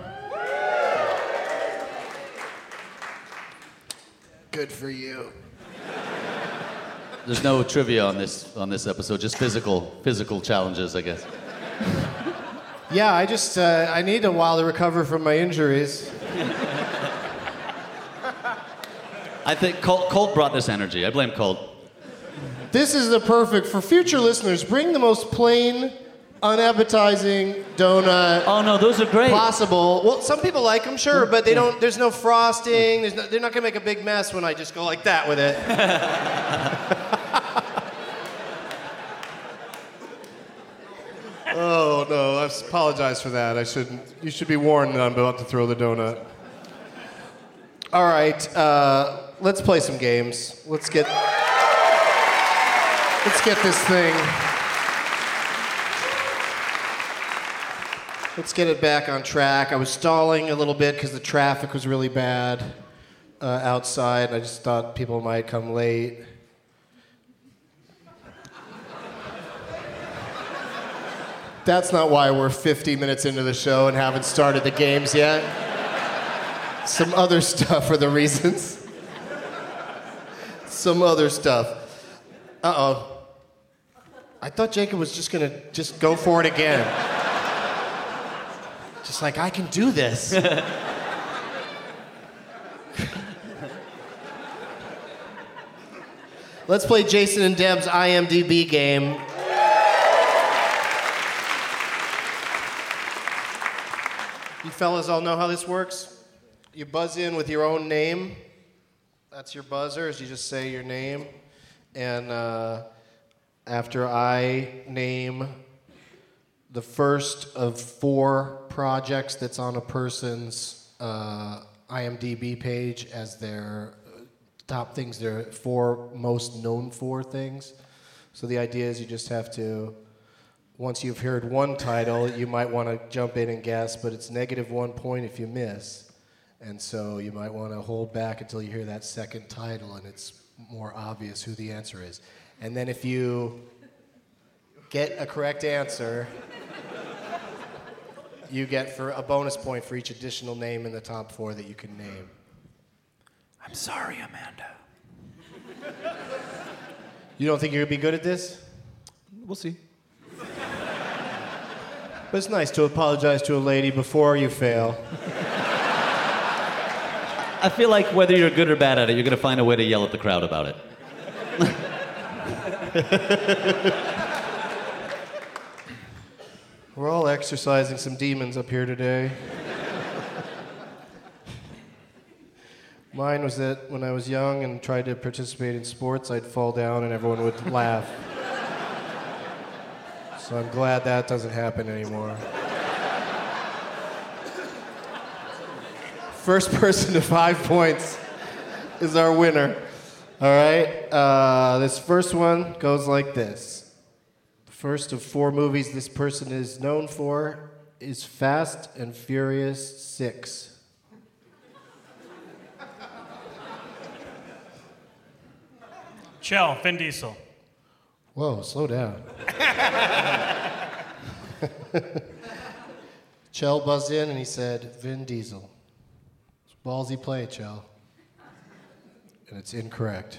Good for you. There's no trivia on this on this episode, just physical physical challenges, I guess. Yeah, I just uh, I need a while to recover from my injuries. I think Colt, Colt brought this energy. I blame Colt. This is the perfect for future listeners. Bring the most plain, unappetizing donut. Oh no, those are great. Possible. Well, some people like them, sure, but they don't. There's no frosting. There's no, they're not gonna make a big mess when I just go like that with it. oh no, I apologize for that. I shouldn't. You should be warned that I'm about to throw the donut. All right, uh, let's play some games. Let's get. Let's get this thing. Let's get it back on track. I was stalling a little bit because the traffic was really bad uh, outside. I just thought people might come late. That's not why we're 50 minutes into the show and haven't started the games yet. Some other stuff are the reasons. Some other stuff. Uh oh. I thought Jacob was just gonna just go for it again. just like, I can do this. Let's play Jason and Deb's IMDb game. Fellas all know how this works? You buzz in with your own name. That's your buzzer, is you just say your name. And uh, after I name the first of four projects that's on a person's uh, IMDb page as their uh, top things, their four most known for things. So the idea is you just have to, once you've heard one title, you might want to jump in and guess, but it's negative one point if you miss. And so you might want to hold back until you hear that second title and it's more obvious who the answer is. And then if you get a correct answer, you get for a bonus point for each additional name in the top four that you can name. I'm sorry, Amanda. You don't think you're gonna be good at this? We'll see. But it's nice to apologize to a lady before you fail. I feel like whether you're good or bad at it, you're gonna find a way to yell at the crowd about it. We're all exercising some demons up here today. Mine was that when I was young and tried to participate in sports, I'd fall down and everyone would laugh. So I'm glad that doesn't happen anymore. First person to five points is our winner. All right. Uh, this first one goes like this. The first of four movies this person is known for is Fast and Furious 6. Kjell, Vin Diesel. Whoa, slow down. Kjell buzzed in and he said, Vin Diesel. It's Ballsy play, Kjell. And it's incorrect.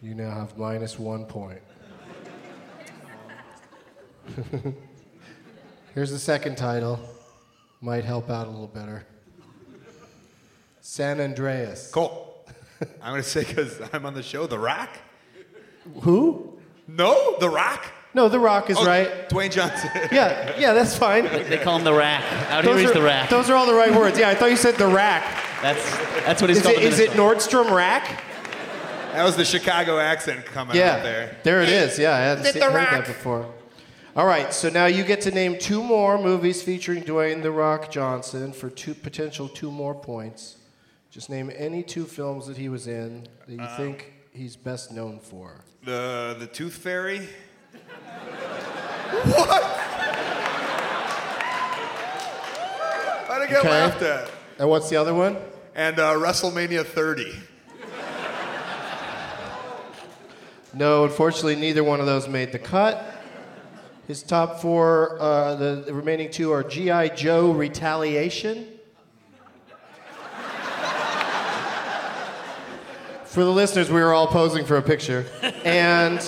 you now have minus one point. Here's the second title. Might help out a little better. San Andreas. Cool. I'm gonna say because I'm on the show, The Rock. Who? No, The Rock. No, The Rock is Oh, right. Dwayne Johnson. Yeah, yeah, that's fine. They call him the rack. Out Those here he's are- the rack. Those are all the right words. Yeah, I thought you said the rack. That's that's what he's Is called. it, in is it Minnesota. Nordstrom rack? That was the Chicago accent coming yeah, out there. there it is. Yeah, I hadn't Did seen, The heard Rock. that before. All right, so now you get to name two more movies featuring Dwayne The Rock Johnson for two potential two more points. Just name any two films that he was in that you Um, think he's best known for. The the Tooth Fairy. Why'd I get Okay. laughed at? And what's the other one? And uh, WrestleMania 30. No, unfortunately, neither one of those made the cut. His top four, uh, the, the remaining two are G.I. Joe Retaliation. For the listeners, we were all posing for a picture. And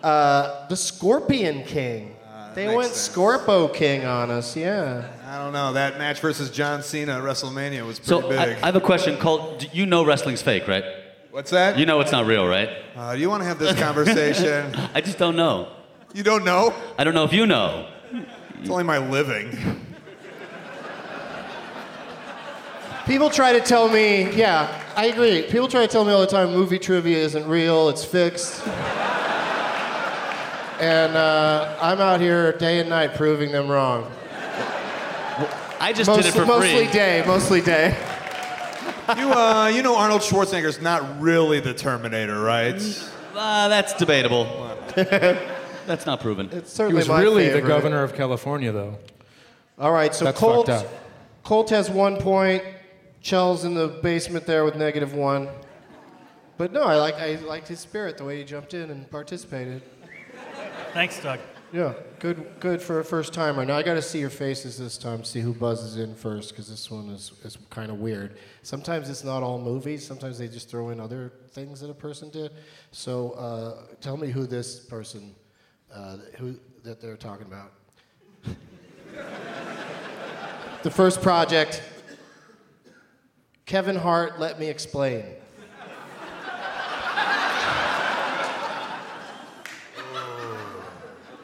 uh, The Scorpion King. they went sense. Scorpo King on us, yeah. I don't know. That match versus John Cena at WrestleMania was pretty So I, big. I have a question. Colt, do you know wrestling's fake, right? What's that? You know it's not real, right? Uh, do you want to have this conversation? I just don't know. you don't know? I don't know if you know. It's only my living. People try to tell me, yeah, I agree. People try to tell me all the time movie trivia isn't real, it's fixed. and uh, I'm out here day and night proving them wrong. I just Most- did it for mostly free. day, mostly day. you, uh, you know Arnold Schwarzenegger's not really the Terminator, right? Uh, that's debatable. that's not proven. It's certainly He was my really the governor of California, though. All right, so That's Colt, fucked up. Colt has one point. Kjell's in the basement there with negative one. But no, I like I liked his spirit, the way he jumped in and participated. Thanks, Doug. Yeah, good, good for a first timer. Now I got to see your faces this time, see who buzzes in first, because this one is, is kind of weird. Sometimes it's not all movies. Sometimes they just throw in other things that a person did. So uh, tell me who this person, uh, who that they're talking about. the first project. Kevin Hart, let me explain.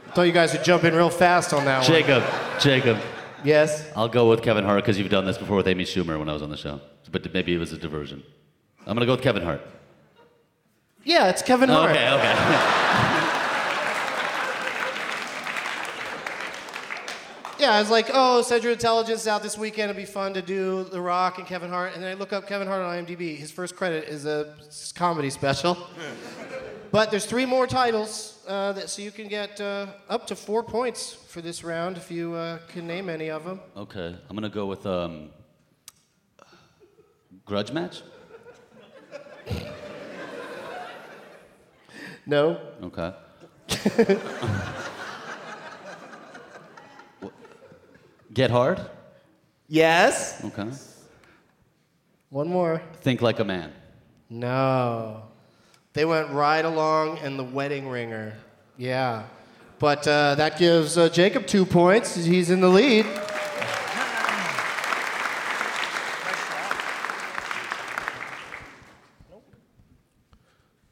I Thought you guys would jump in real fast on that one. Jacob, Jacob. Yes. I'll go with Kevin Hart because you've done this before with Amy Schumer when I was on the show. But maybe it was a diversion. I'm gonna go with Kevin Hart. Yeah, it's Kevin Hart. Okay, okay. Yeah, I was like, oh, Central Intelligence is out this weekend. It'd be fun to do The Rock and Kevin Hart. And then I look up Kevin Hart on IMDb. His first credit is a comedy special. but there's three more titles, uh, that, so you can get uh, up to four points for this round if you uh, can name any of them. Okay, I'm gonna go with um, Grudge Match. No. Okay. Get Hard. Yes. Okay. One more. Think Like a Man. No. They went right along in the wedding ringer. Yeah. But uh, that gives uh, Jacob two points. He's in the lead.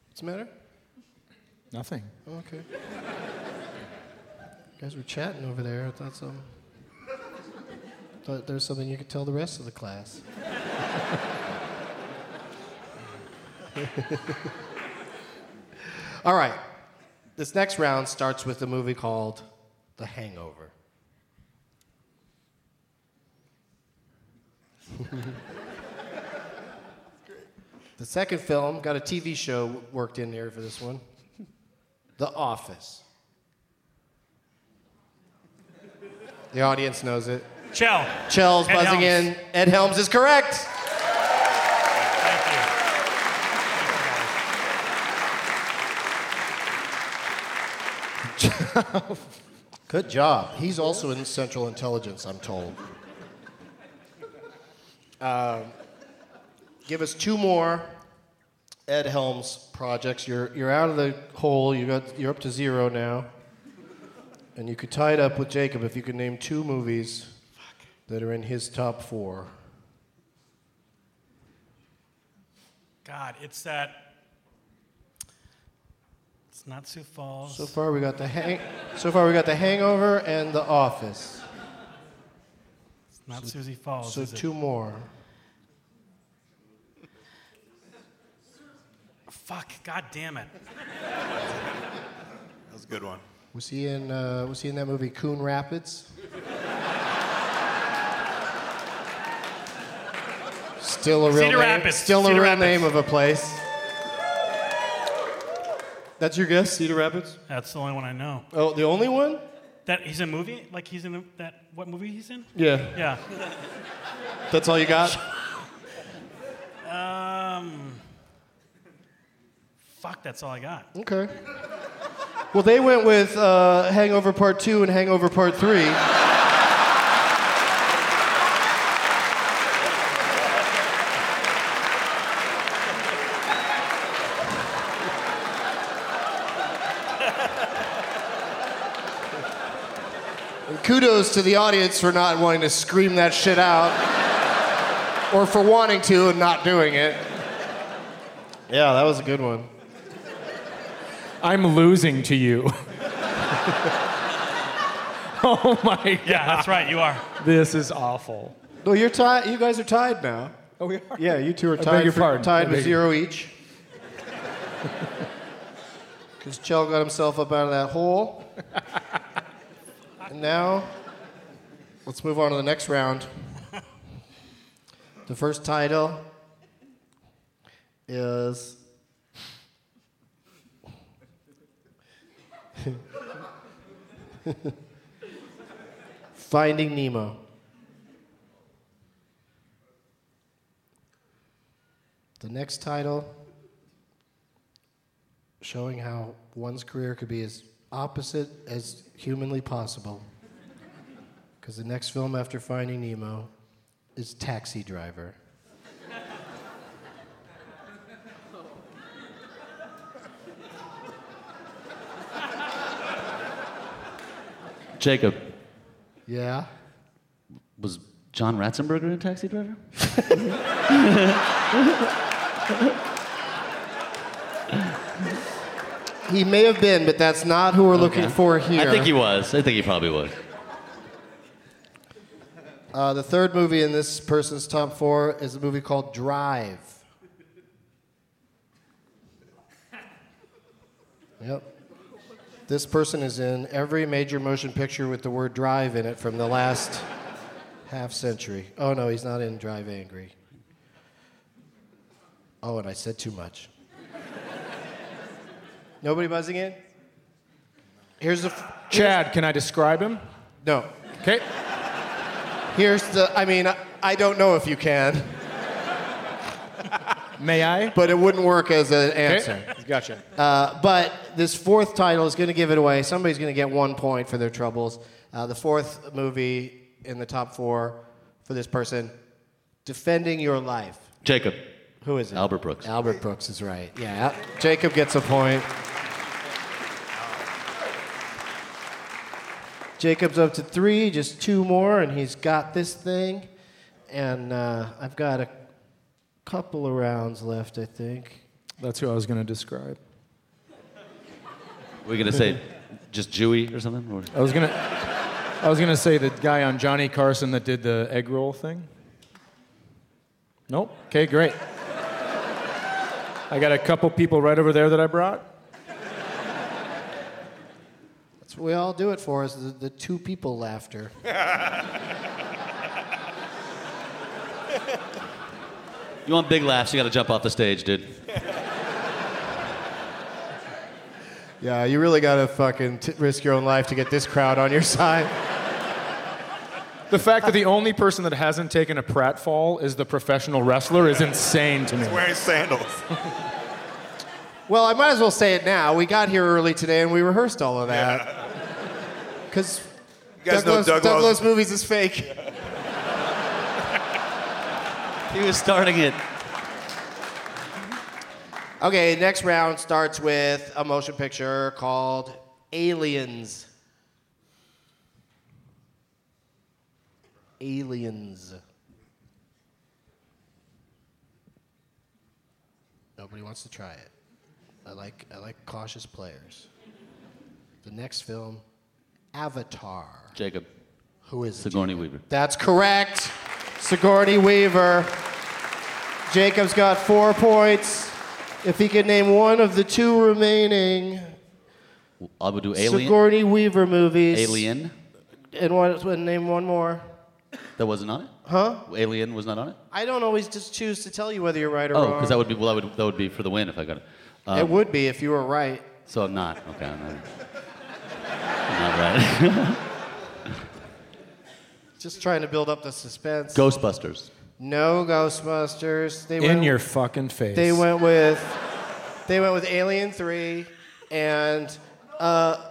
What's the matter? Nothing. Oh, okay. You guys were chatting over there. I thought some. Thought something you could tell the rest of the class. All right. This next round starts with a movie called The Hangover. the second film got a TV show worked in here for this one The Office. The audience knows it. Kjell. Kjell's Ed buzzing Helms. in. Ed Helms is correct. Good job. He's also in Central Intelligence, I'm told. Um, give us two more Ed Helms projects. You're, you're out of the hole. You got, you're up to zero now. And you could tie it up with Jacob if you could name two movies that are in his top four. God, it's that. It's not Sioux Falls. So far, we got the hang. So far, we got the Hangover and The Office. It's not Susie Falls. So is it? two more. Fuck, god damn it. That was a good one. Was he in? Uh, was he in that movie Coon Rapids? Still a real Cedar name. Rapids, Still a real Rapids. name of a place. That's your guess, Cedar Rapids? That's the only one I know. Oh, the only one? That he's in a movie? Like he's in a, that what movie he's in? Yeah. Yeah. That's all you got? Um. Fuck, that's all I got. Okay. Well, they went with uh, Hangover Part 2 and Hangover Part 3. And kudos to the audience for not wanting to scream that shit out, or for wanting to and not doing it. Yeah, that was a good one. I'm losing to you. oh my god. Yeah, that's right. You are. This is awful. No, you're tied. You guys are tied now. Oh, we are. Yeah, you two are I beg tied. your for- pardon. Tied beg with your- zero each. Because Kjell got himself up out of that hole. and now, let's move on to the next round. The first title is. Finding Nemo. The next title, showing how one's career could be as opposite as humanly possible. Because the next film after Finding Nemo is Taxi Driver. Jacob, Yeah? was John Ratzenberger a taxi driver? He may have been, but that's not who we're looking for here. I think he was. I think he probably was. Uh, the third movie in this person's top four is a movie called Drive. Yep. This person is in every major motion picture with the word drive in it from the last half century. Oh, no, he's not in Drive Angry. Oh, and I said too much. Nobody buzzing in? Here's the. F- Chad, can I describe him? no. Okay. Here's the. I mean, I- I don't know if you can, May I? but it wouldn't work as an answer. Okay. Gotcha. Uh, but this fourth title is going to give it away. Somebody's going to get one point for their troubles. Uh, the fourth movie in the top four for this person, Defending Your Life. Jacob. Who is it? Albert Brooks. Albert Brooks is right. Yeah. Jacob gets a point. Jacob's up to three, just two more, and he's got this thing. And uh, I've got a couple of rounds left, I think. That's who I was going to describe. We're gonna say just Jewy or something? Or? I was gonna, I was gonna say the guy on Johnny Carson that did the egg roll thing. Nope. Okay, great. I got a couple people right over there that I brought. That's what we all do it for, is the, the two people laughter. You want big laughs? You got to jump off the stage, dude. Yeah, you really gotta fucking t- risk your own life to get this crowd on your side. The fact that the only person that hasn't taken a pratfall is the professional wrestler is insane to me. Wearing sandals. Well, I might as well say it now. We got here early today and we rehearsed all of that. Because You guys know Douglas, Doug Douglas Loves- movies is fake. He was starting it. Okay, next round starts with a motion picture called Aliens. Aliens. Nobody wants to try it. I like I like cautious players. The next film, Avatar. Jacob. Who is? Sigourney Weaver. That's correct. Sigourney Weaver. Jacob's got four points. If he could name one of the two remaining I would do Alien. Sigourney Weaver movies. Alien. And what, name one more. That wasn't on it. Huh? Alien was not on it. I don't always just choose to tell you whether you're right or Oh, wrong. because that would be well, that would that would be for the win if I got it. Um, it would be if you were right. So I'm not. Okay, I'm not. I'm not right. Just trying to build up the suspense. Ghostbusters. No Ghostbusters. They In went, your fucking face. They went with. They went with Alien Three, and uh,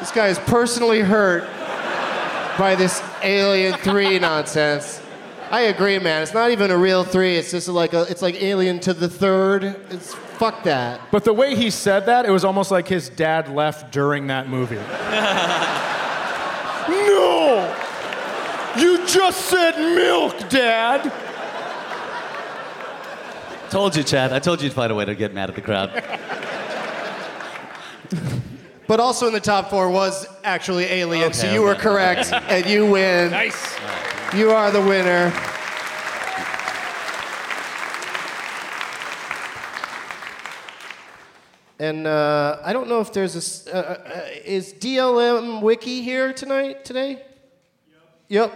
this guy is personally hurt by this Alien Three nonsense. I agree, man. It's not even a real three. It's just like a. It's like Alien to the third. It's fuck that. But the way he said that, it was almost like his dad left during that movie. no! You just said milk, Dad! Told you, Chad. I told you you'd find a way to get mad at the crowd. But also in the top four was actually Alien, so Okay, you were okay. correct, and you win. Nice. You are the winner. And uh, I don't know if there's a Uh, uh, is DLM Wiki here tonight, today? Yep.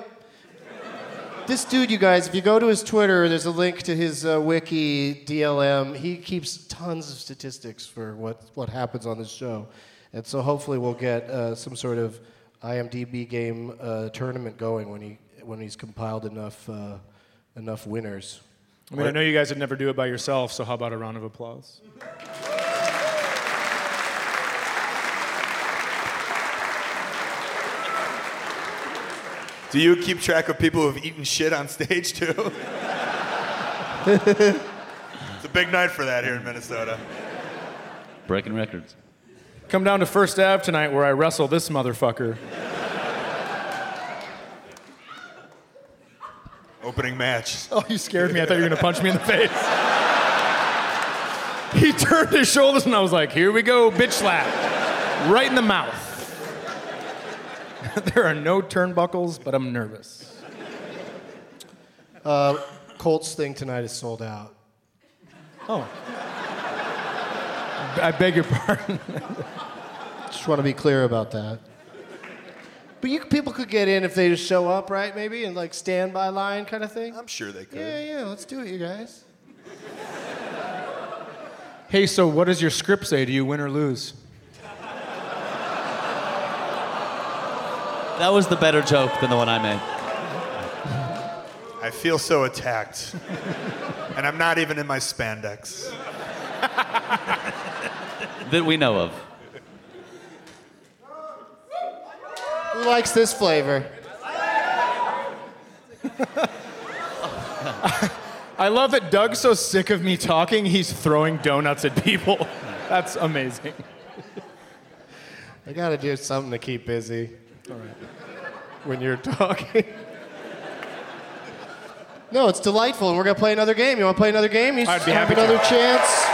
This dude, you guys, if you go to his Twitter, there's a link to his uh, wiki, DLM. He keeps tons of statistics for what, what happens on this show. And so hopefully we'll get uh, some sort of IMDb game uh, tournament going when, he, when he's compiled enough, uh, enough winners. I mean, I know you guys would never do it by yourself, so how about a round of applause? Do you keep track of people who've eaten shit on stage too? it's a big night for that here in Minnesota. Breaking records. Come down to First Ave tonight where I wrestle this motherfucker. Opening match. Oh, you scared me. I thought you were going to punch me in the face. he turned his shoulders and I was like, here we go, bitch slap. Right in the mouth. there are no turnbuckles, but I'm nervous. Uh, Colts thing tonight is sold out. Oh. I beg your pardon. Just want to be clear about that. But you, people could get in if they just show up, right? Maybe and like standby line kind of thing. I'm sure they could. Yeah, yeah. Let's do it, you guys. Hey, so what does your script say? Do you win or lose? That was the better joke than the one I made. I feel so attacked. and I'm not even in my spandex. That we know of. Who likes this flavor? I love that Doug's so sick of me talking, he's throwing donuts at people. That's amazing. I gotta do something to keep busy. All right. When you're talking. no, it's delightful, and we're gonna play another game. You want to play another game? You I'd be have happy to. another chance.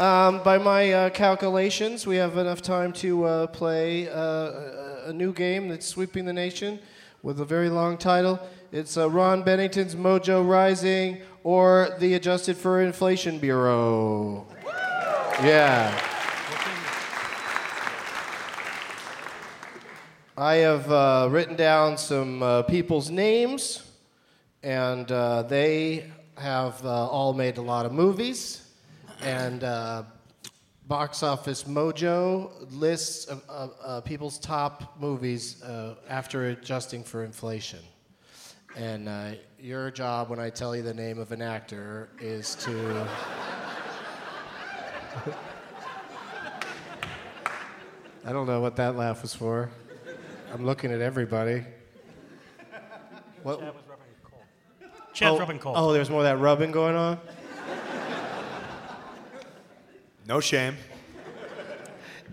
Um, by my uh, calculations, we have enough time to uh, play uh, a, a new game that's sweeping the nation with a very long title. It's uh, Ron Bennington's Mojo Rising or the Adjusted for Inflation Bureau. Yeah. I have uh, written down some uh, people's names, and uh, they have uh, all made a lot of movies. And uh, Box Office Mojo lists uh, people's top movies after adjusting for inflation. And your job when I tell you the name of an actor is to. I don't know what that laugh was for. I'm looking at everybody. What? Chad was rubbing cold. Chad's oh, rubbing cold. Oh, there's more of that rubbing going on? No shame.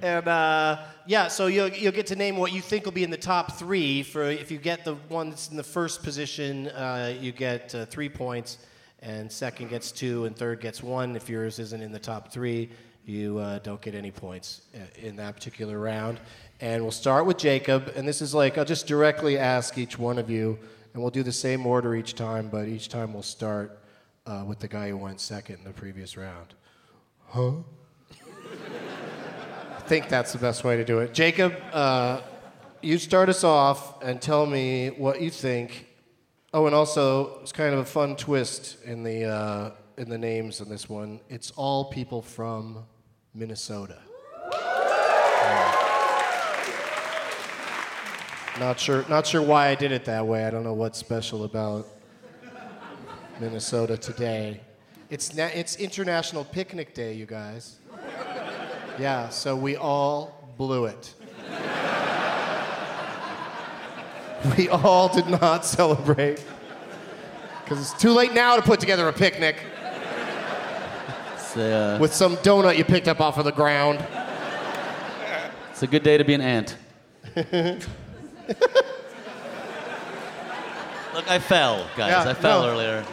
And uh, yeah, so you'll, you'll get to name what you think will be in the top three. For if you get the one that's in the first position, uh, you get uh, three points, and second gets two, and third gets one if yours isn't in the top three. you uh, don't get any points uh, in that particular round. And we'll start with Jacob. And this is like, I'll just directly ask each one of you, and we'll do the same order each time, but each time we'll start uh, with the guy who went second in the previous round. Huh? I think that's the best way to do it. Jacob, uh, you start us off and tell me what you think. Oh, and also, it's kind of a fun twist in the, uh, in the names in this one. It's all people from Minnesota. Not sure, not sure why I did it that way. I don't know what's special about Minnesota today. It's, na- it's International Picnic Day, you guys. Yeah, so we all blew it. We all did not celebrate. Because it's too late now to put together a picnic uh, with some donut you picked up off of the ground. it's a good day to be an ant. Look, I fell, guys. Yeah, I fell no. earlier.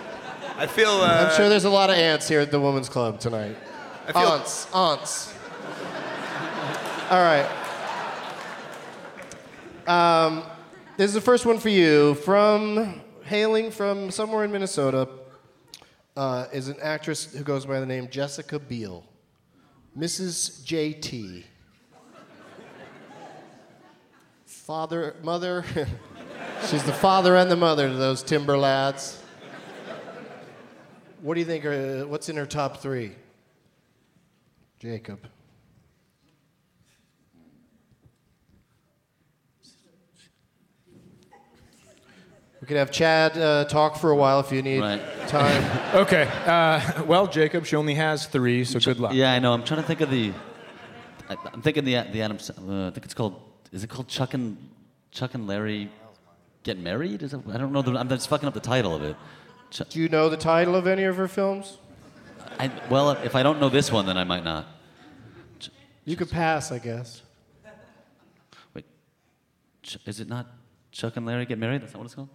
I feel. Uh, I'm sure there's a lot of ants here at the Women's Club tonight. I feel- aunts, aunts. All right. Um, this is the first one for you. From hailing from somewhere in Minnesota, uh, is an actress who goes by the name Jessica Biel, Mrs. JT. Father, mother. She's the father and the mother to those timber lads. What do you think? Are, what's in her top three? Jacob. We could have Chad uh, talk for a while if you need time. Okay. Uh, well, Jacob, she only has three, so good luck. Yeah, I know. I'm trying to think of the. I, I'm thinking the the Adam. Uh, I think it's called. Is it called Chuck and Chuck and Larry get married? Is it, I don't know. The, I'm just fucking up the title of it. Ch- Do you know the title of any of her films? I, well, if I don't know this one, then I might not. You could pass, I guess. Ch- is it not Chuck and Larry get married? That's not what it's called.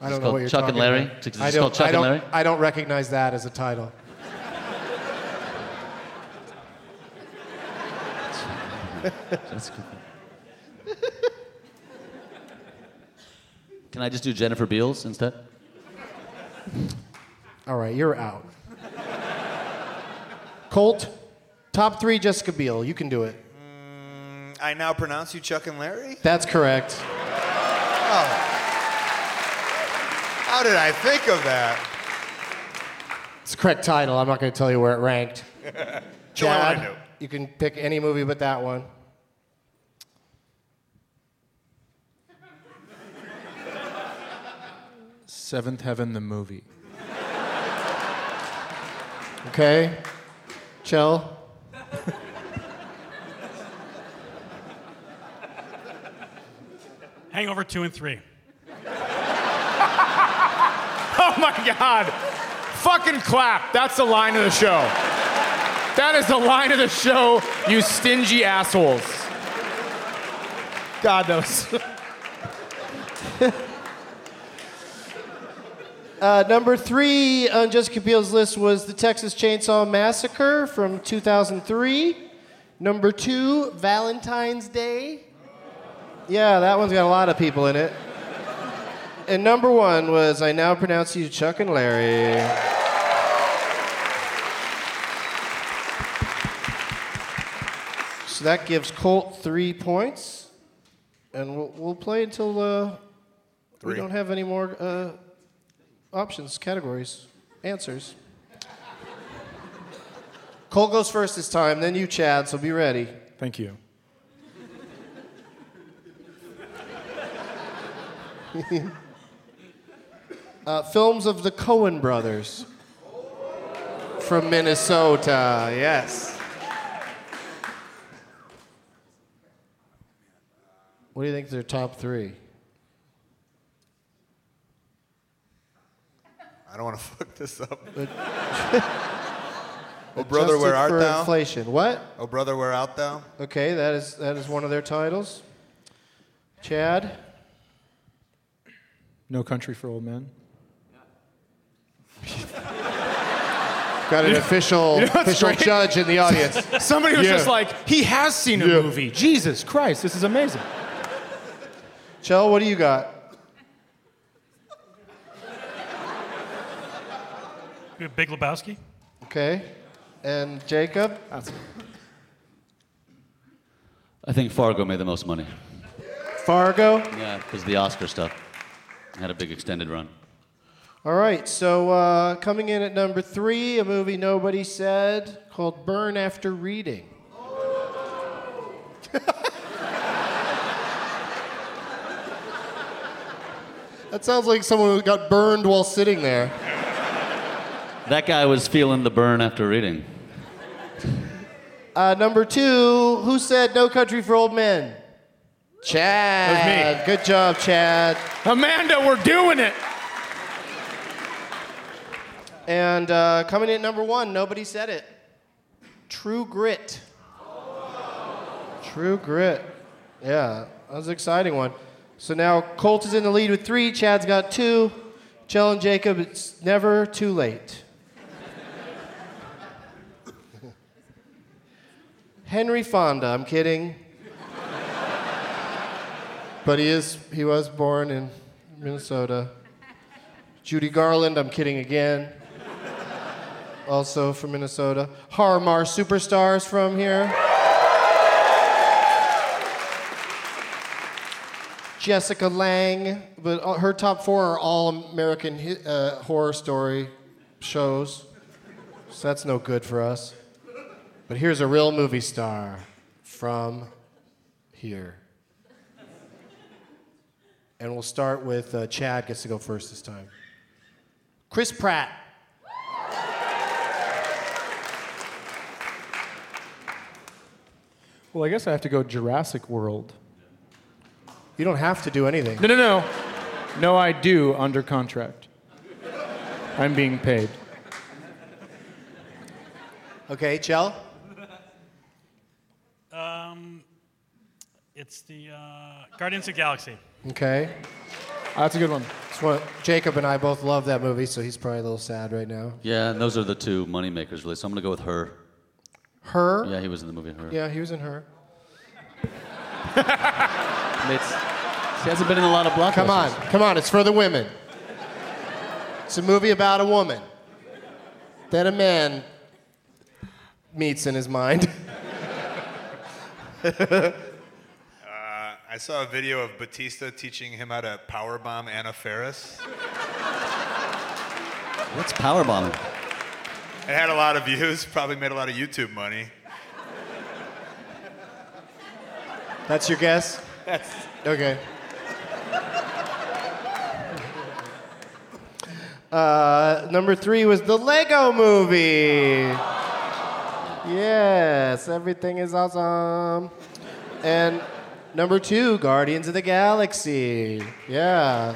I don't know what you're Chuck talking and Larry. about. It's I called don't, Chuck I and Larry. I don't recognize that as a title. That's good. Can I just do Jennifer Beals instead? All right, you're out. Colt, top three Jessica Biel. You can do it. Mm, I now pronounce you Chuck and Larry. That's correct. Oh. How did I think of that? It's the correct title. I'm not going to tell you where it ranked. Don't I Chad, know? you can pick any movie but that one. Seventh Heaven, the movie. Okay. Kjell. Hangover 2 and 3. Oh my God. Fucking clap. That's the line of the show. That is the line of the show, you stingy assholes. God, that was. Uh, number three on Jessica Biel's list was the Texas Chainsaw Massacre from 2003. Number two, Valentine's Day. Yeah, that one's got a lot of people in it. And number one was I Now Pronounce You Chuck and Larry. So that gives Colt three points. And we'll, we'll play until uh, we don't have any more uh, options, categories, answers. Colt goes first this time, then you, Chad, so be ready. Thank you. Uh, films of the Coen brothers from Minnesota, yes. What do you think is their top three? I don't want to fuck this up. But, oh brother, where Adjusted art for thou? Inflation. What? Oh brother, where art thou? Okay, that is that is one of their titles. Chad. No Country for Old Men. Got an official You know official great? judge in the audience. Somebody was Yeah. just like, he has seen a Yeah. movie. Jesus Christ, this is amazing. Kjell, what do you got? Big Lebowski. Okay. And Jacob? I think Fargo made the most money. Fargo? Yeah, because the Oscar stuff had a big extended run. All right, so uh, coming in at number three, a movie nobody said called Burn After Reading. that sounds like someone who got burned while sitting there. That guy was feeling the burn after reading. Uh, number two, who said No Country for Old Men? Chad. That was me. Good job, Chad. Amanda, we're doing it. And uh, coming in at number one, nobody said it. True Grit. True Grit. Yeah, that was an exciting one. So now Colt is in the lead with three. Chad's got two. Kjell and Jacob, it's never too late. Henry Fonda, I'm kidding. but he is he was born in Minnesota. Judy Garland, I'm kidding again. Also from Minnesota. Harmar superstars from here. Jessica Lange, but uh, her top four are all American uh, horror story shows. So that's no good for us. But here's a real movie star from here. And we'll start with uh, Chad gets to go first this time. Chris Pratt. Well, I guess I have to go Jurassic World. You don't have to do anything. No, no, no. No, I do under contract. I'm being paid. Okay, Kjell? Um, it's the uh, Guardians of the Galaxy. Okay. That's a good one. It's one- Jacob and I both love that movie, so he's probably a little sad right now. Yeah, and those are the two moneymakers, really. So I'm going to go with her. Her? Yeah, he was in the movie Her. Yeah, he was in her. It's, she hasn't been in a lot of blockbusters. Come on, come on, it's for the women. It's a movie about a woman that a man meets in his mind. I saw a video of Batista teaching him how to powerbomb Anna Faris. What's powerbombing? It had a lot of views, probably made a lot of YouTube money. That's your guess? That's Okay. Uh, number three was the Lego movie. Yes, everything is awesome. And number two, Guardians of the Galaxy. Yeah.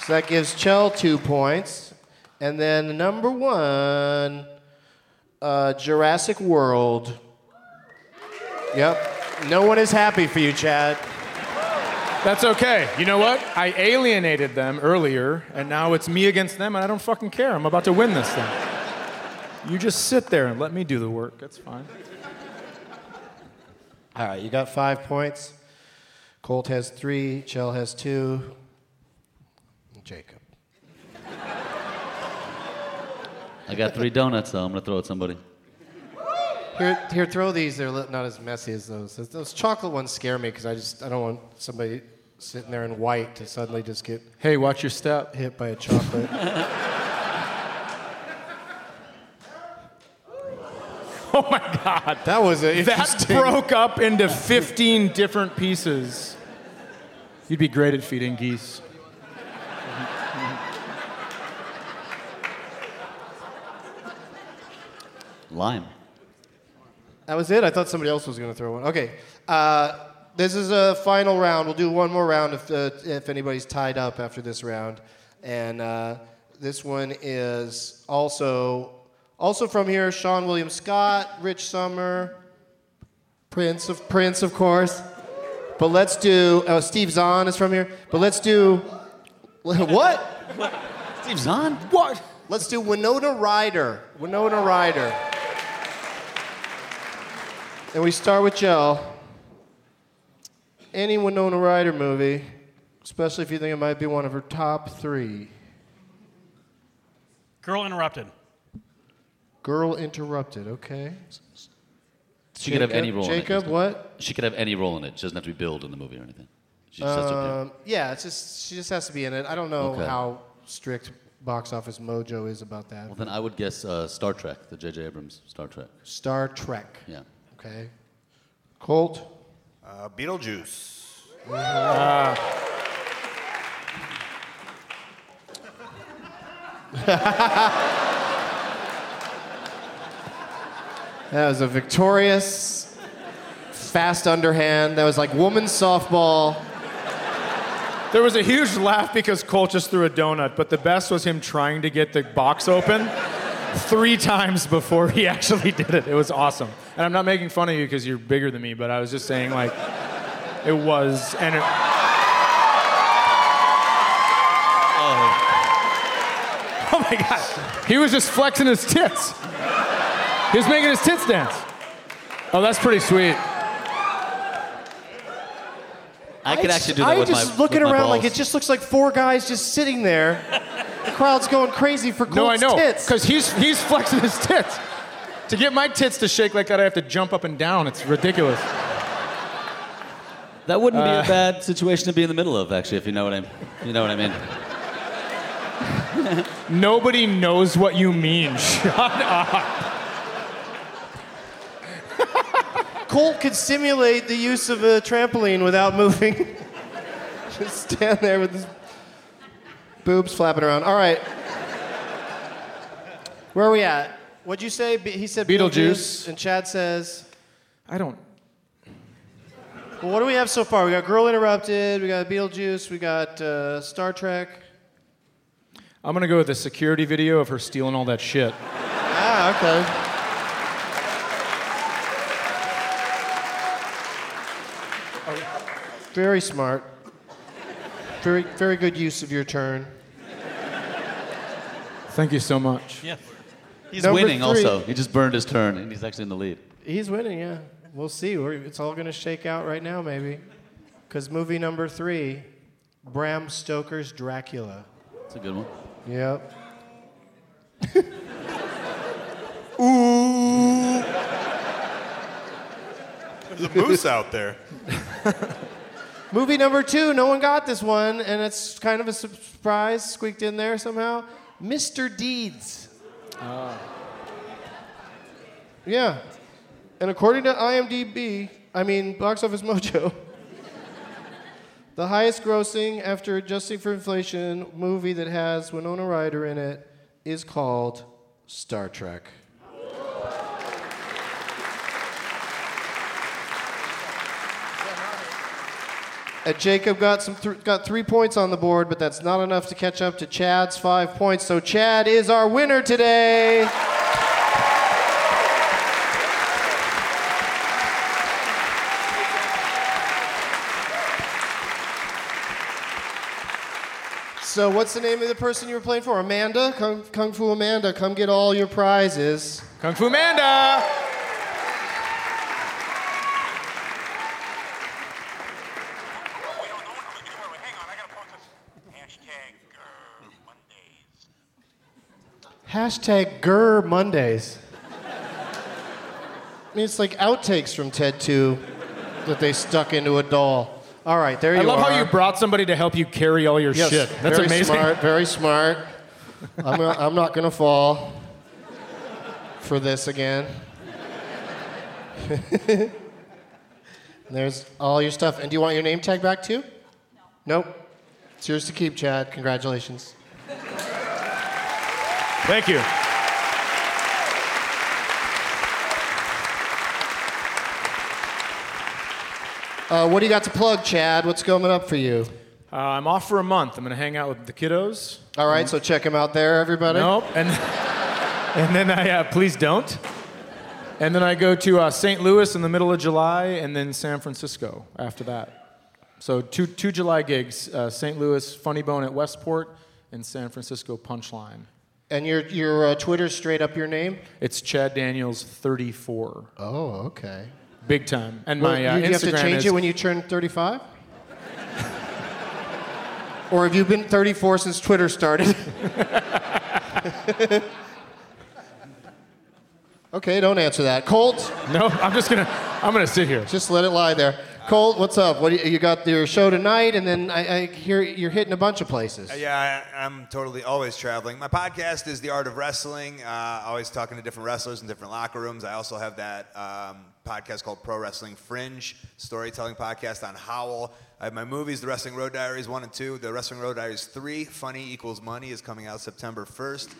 So that gives Kjell two points. And then number one, uh, Jurassic World. Yep. No one is happy for you, Chad. That's okay. You know what? I alienated them earlier, and now it's me against them, and I don't fucking care. I'm about to win this thing. You just sit there and let me do the work. That's fine. All right, you got five points. Colt has three. Kjell has two. Jacob. I got three donuts, though. I'm going to throw it at somebody. Here, here, throw these. They're not as messy as those. Those- Those chocolate ones scare me because I just I don't want somebody sitting there in white to suddenly just get Hey, watch your step. hit by a chocolate. Oh my God. that was a That broke up into 15 different pieces. You'd be great at feeding geese. Lime. That was it. I thought somebody else was going to throw one. Okay. Uh, this is a final round. We'll do one more round if, uh, if anybody's tied up after this round. And uh, this one is also also from here. Seann William Scott, Rich Sommer, Prince of Prince, of course. But let's do. Oh, Steve Zahn is from here. But let's do. What? Steve Zahn? What? Let's do Winona Ryder. Winona Ryder. And we start with Kjell. Any Winona Ryder movie, especially if you think it might be one of her top three. Girl interrupted. Girl Interrupted, okay. She could have any role in it. Jacob, what? She could have any role in it. She doesn't have to be billed in the movie or anything. She just has to appear. Um, yeah, it's just she just has to be in it. I don't know Okay. how strict box office mojo is about that. Well, then I would guess uh, Star Trek, the J.J. Abrams Star Trek. Star Trek. Yeah. Okay. Colt. Uh, Beetlejuice. That was a victorious, fast underhand. That was like woman's softball. There was a huge laugh because Colt just threw a donut, but the best was him trying to get the box open three times before he actually did it. It was awesome. And I'm not making fun of you because you're bigger than me, but I was just saying, like, it was. And it, oh, oh my God. He was just flexing his tits. He was making his tits dance. Oh, that's pretty sweet. I could actually do that I with just my looking with my around like balls. it just looks like four guys just sitting there. The crowd's going crazy for Colt's No, I know. tits. Because he's, he's flexing his tits. To get my tits to shake like that, I have to jump up and down. It's ridiculous. That wouldn't be Uh, a bad situation to be in the middle of, actually, if you know what I, you know what I mean. Nobody knows what you mean. Shut up. Colt could simulate the use of a trampoline without moving. Just stand there with his boobs flapping around. All right. Where are we at? What'd you say? Be- He said Beetlejuice. And Chad says. I don't. Well, what do we have so far? We got Girl Interrupted, we got Beetlejuice, we got uh, Star Trek. I'm gonna go with the security video of her stealing all that shit. Ah, okay. Very smart. Very, very good use of your turn. Thank you so much. Yeah. He's Number winning three. also. He just burned his turn, and he's actually in the lead. He's winning, yeah. We'll see. We're, it's all going to shake out right now, maybe. Because movie number three, Bram Stoker's Dracula. That's a good one. Yep. Ooh. There's a moose out there. Movie number two, no one got this one, and it's kind of a surprise, squeaked in there somehow. Mr. Deeds. Ah. Yeah. And according to IMDb, I mean, Box Office Mojo, the highest grossing after adjusting for inflation movie that has Winona Ryder in it is called Star Trek. Uh, Jacob got some th- got three points on the board, but that's not enough to catch up to Chad's five points. So Chad is our winner today. So what's the name of the person you were playing for? Amanda? Kung, Kung Fu Amanda, come get all your prizes. Kung Fu Manda! Hashtag Grr Mondays. I mean, it's like outtakes from TED 2 that they stuck into a doll. All right, there you go. I love are. how you brought somebody to help you carry all your Yes, shit. That's very amazing. smart, very smart. I'm, gonna, I'm not going to fall for this again. There's all your stuff. And do you want your name tag back too? No. Nope. It's yours to keep, Chad. Congratulations. Thank you. Uh, what do you got to plug, Chad? What's coming up for you? Uh, I'm off for a month. I'm going to hang out with the kiddos. All right, so check him out there, everybody. Nope. And, and then I, uh, please don't. And then I go to uh, St. Louis in the middle of July and then San Francisco after that. So two, two July gigs uh, St. Louis Funny Bone at Westport and San Francisco Punchline. And your your uh, Twitter's straight up your name. It's Chad Daniels 34. Oh, okay. Big time. And Well, my uh, you, you have to change is it when you turn 35? or have you been 34 since Twitter started? okay, don't answer that. Colt? No, I'm just gonna I'm gonna sit here. Just let it lie there. Colt, what's up? What you, you got your show tonight, and then I, I hear you're hitting a bunch of places. Yeah, I, I'm totally always traveling. My podcast is The Art of Wrestling. Uh, always talking to different wrestlers in different locker rooms. I also have that um, podcast called Pro Wrestling Fringe, storytelling podcast on Howl. I have my movies, The Wrestling Road Diaries 1 and 2. The Wrestling Road Diaries 3, Funny Equals Money, is coming out September 1st.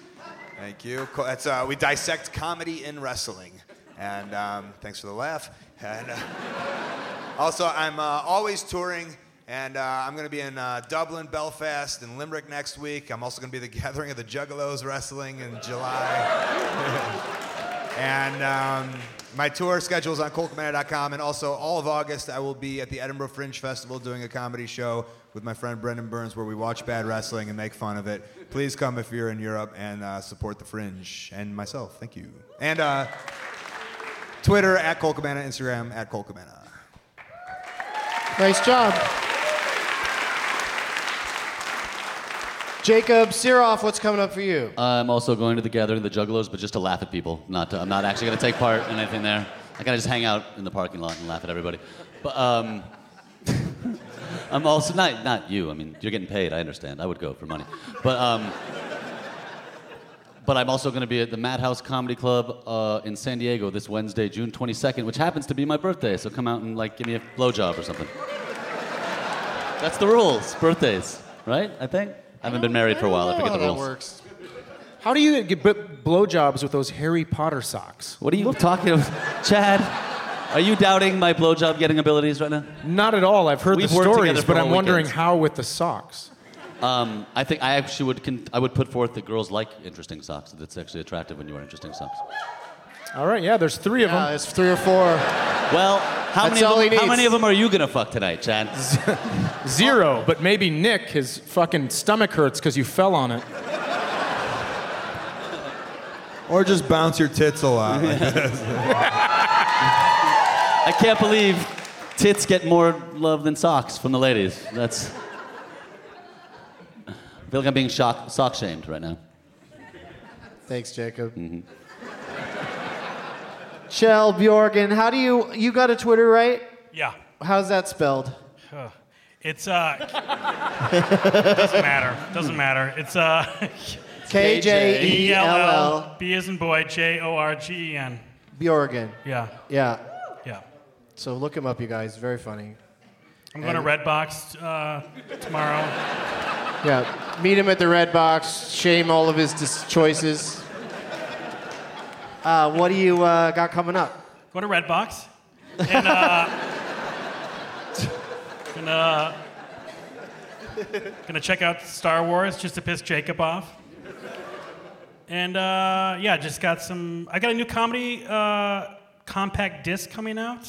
Thank you. That's, uh, we dissect comedy in wrestling. And um, thanks for the laugh. And, uh, also, I'm uh, always touring, and uh, I'm going to be in uh, Dublin, Belfast, and Limerick next week. I'm also going to be the Gathering of the Juggalos Wrestling in July. and um, my tour schedule is on coltcabana.com. And also, all of August, I will be at the Edinburgh Fringe Festival doing a comedy show with my friend Brendon Burns where we watch bad wrestling and make fun of it. Please come if you're in Europe and uh, support the Fringe and myself. Thank you. And uh, Twitter at Colt Cabana, Instagram at Colt Cabana. Nice job. Jacob Sirof, what's coming up for you? I'm also going to the gathering of the Juggalos, but just to laugh at people. Not to, I'm not actually going to take part in anything there. I kind of just hang out in the parking lot and laugh at everybody. But um, I'm also not not you. I mean, you're getting paid. I understand. I would go for money. But um, but I'm also going to be at the Madhouse Comedy Club uh, in San Diego this Wednesday, June 22nd, which happens to be my birthday. So come out and like give me a blowjob or something. That's the rules. Birthdays, right? I think. I haven't been married for a while. I forget the rules. How do you get b- blowjobs with those Harry Potter socks? What are you talking about, Chad? Are you doubting my blowjob getting abilities right now? Not at all. I've heard We've the stories, but I'm wondering how with the socks. Um, I think I actually would. Con- I would put forth that girls like interesting socks. That's actually attractive when you wear interesting socks. All right, yeah, there's three of them. It's three or four. Well, how That's many? Of all them, he how needs. many of them are you gonna fuck tonight, Chad? Zero, but maybe Nick, his fucking stomach hurts because you fell on it. Or just bounce your tits a lot. like this. I can't believe tits get more love than socks from the ladies. That's. I feel like I'm being shock, sock shamed right now. Thanks, Jacob. Mm-hmm. Kjell Bjorgen, how do you you got a Twitter, right? Yeah. How's that spelled? Huh. It's uh doesn't matter. Doesn't matter. It's uh K J E L L B as in boy J O R G E N. Bjorgen. Yeah. Yeah. Yeah. So look him up, you guys. Very funny. I'm going to And- Redbox uh, tomorrow. Yeah. Meet him at the Red Box. Shame all of his dis- choices. Uh, what do you uh, got coming up? Go to Redbox. And uh, gonna gonna check out Star Wars just to piss Jacob off. And uh, yeah, just got some. I got a new comedy uh, compact disc coming out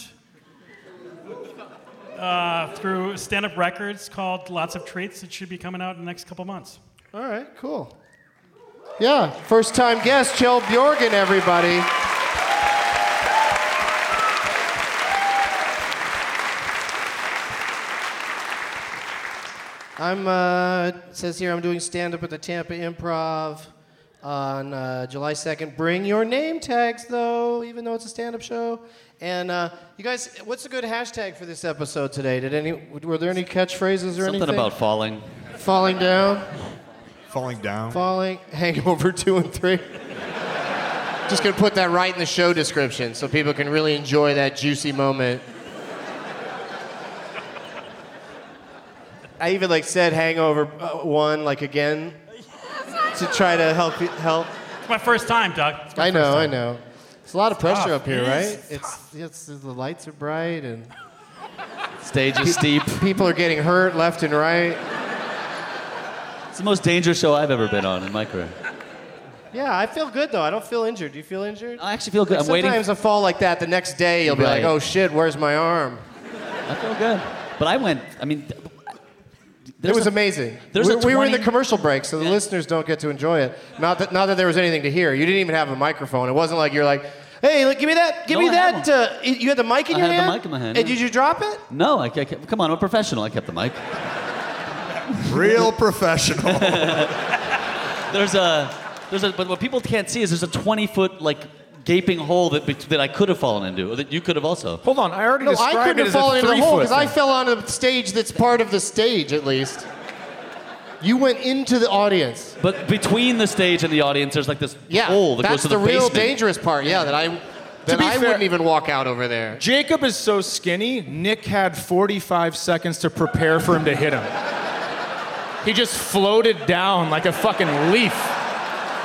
uh, through Stand Up Records called Lots of Treats. It should be coming out in the next couple months. All right, cool. Yeah, first time guest, Kjell Bjorgen, everybody. I'm, uh, says here I'm doing stand up at the Tampa Improv on uh, July 2nd. Bring your name tags, though, even though it's a stand up show. And uh, you guys, what's a good hashtag for this episode today? Did any, were there any catchphrases or Something anything? Something about falling. Falling down? Falling down. Falling, hangover two and three. Just gonna put that right in the show description so people can really enjoy that juicy moment. I even like said hangover uh, one like again to try to help help. It's my first time, Doug. It's my I first know, I know. It's a lot of pressure tough. up here, It right? is It's, it's the lights are bright and Stage is steep. people are getting hurt left and right. It's the most dangerous show I've ever been on in my career. Yeah, I feel good though. I don't feel injured. Do you feel injured? I actually feel good. Like, I'm waiting. sometimes a fall like that, the next day you'll be like, Right. "Oh shit, where's my arm?" I feel good. But I went. I mean, th- It was amazing. there's we, a we were in the commercial break, so the listeners don't get to enjoy it. Not that, not that there was anything to hear. You didn't even have a microphone. It wasn't like you're like, hey, look, give me that, give No, me I that. Uh, you had the mic in I your had the hand. mic in my hand, And yeah. did you drop it? No, I, I kept, come on, I'm a professional. I kept the mic. Real professional. There's a, there's a, but what people can't see is there's a 20 foot like gaping hole that that I could have fallen into, or that you could have also. Hold on, I already No, I couldn't it have as a fallen into the hole three-foot because I thing. fell on a stage that's part of the stage, at least. You went into the audience. But between the stage and the audience, there's like this Yeah, hole that that's goes to the, the, real basement. dangerous part. Yeah, that I that be I fair- wouldn't even walk out over there. Jacob is so skinny, Nick had 45 seconds to prepare for him to hit him. He just floated down like a fucking leaf.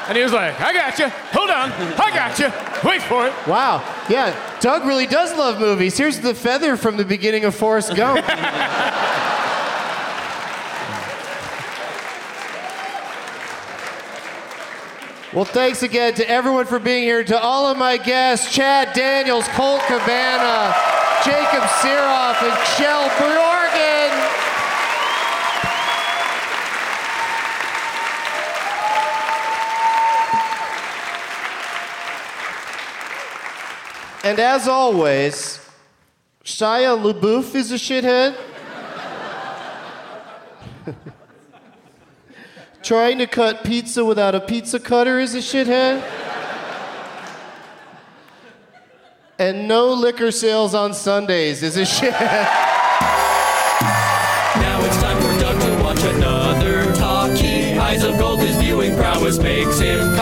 And he was like, I got you. Hold on. I got you. Wait for it. Wow. Yeah, Doug really does love movies. Here's the feather from the beginning of Forrest Gump. well, thanks again to everyone for being here. To all of my guests, Chad Daniels, Colt Cabana, Jacob Sirof, and Kjell Bjorgen. And as always, Shia LaBeouf is a shithead. Trying to cut pizza without a pizza cutter is a shithead. And no liquor sales on Sundays is a shithead. Now it's time for Doug to watch another talkie. Eyes of gold, viewing prowess makes him.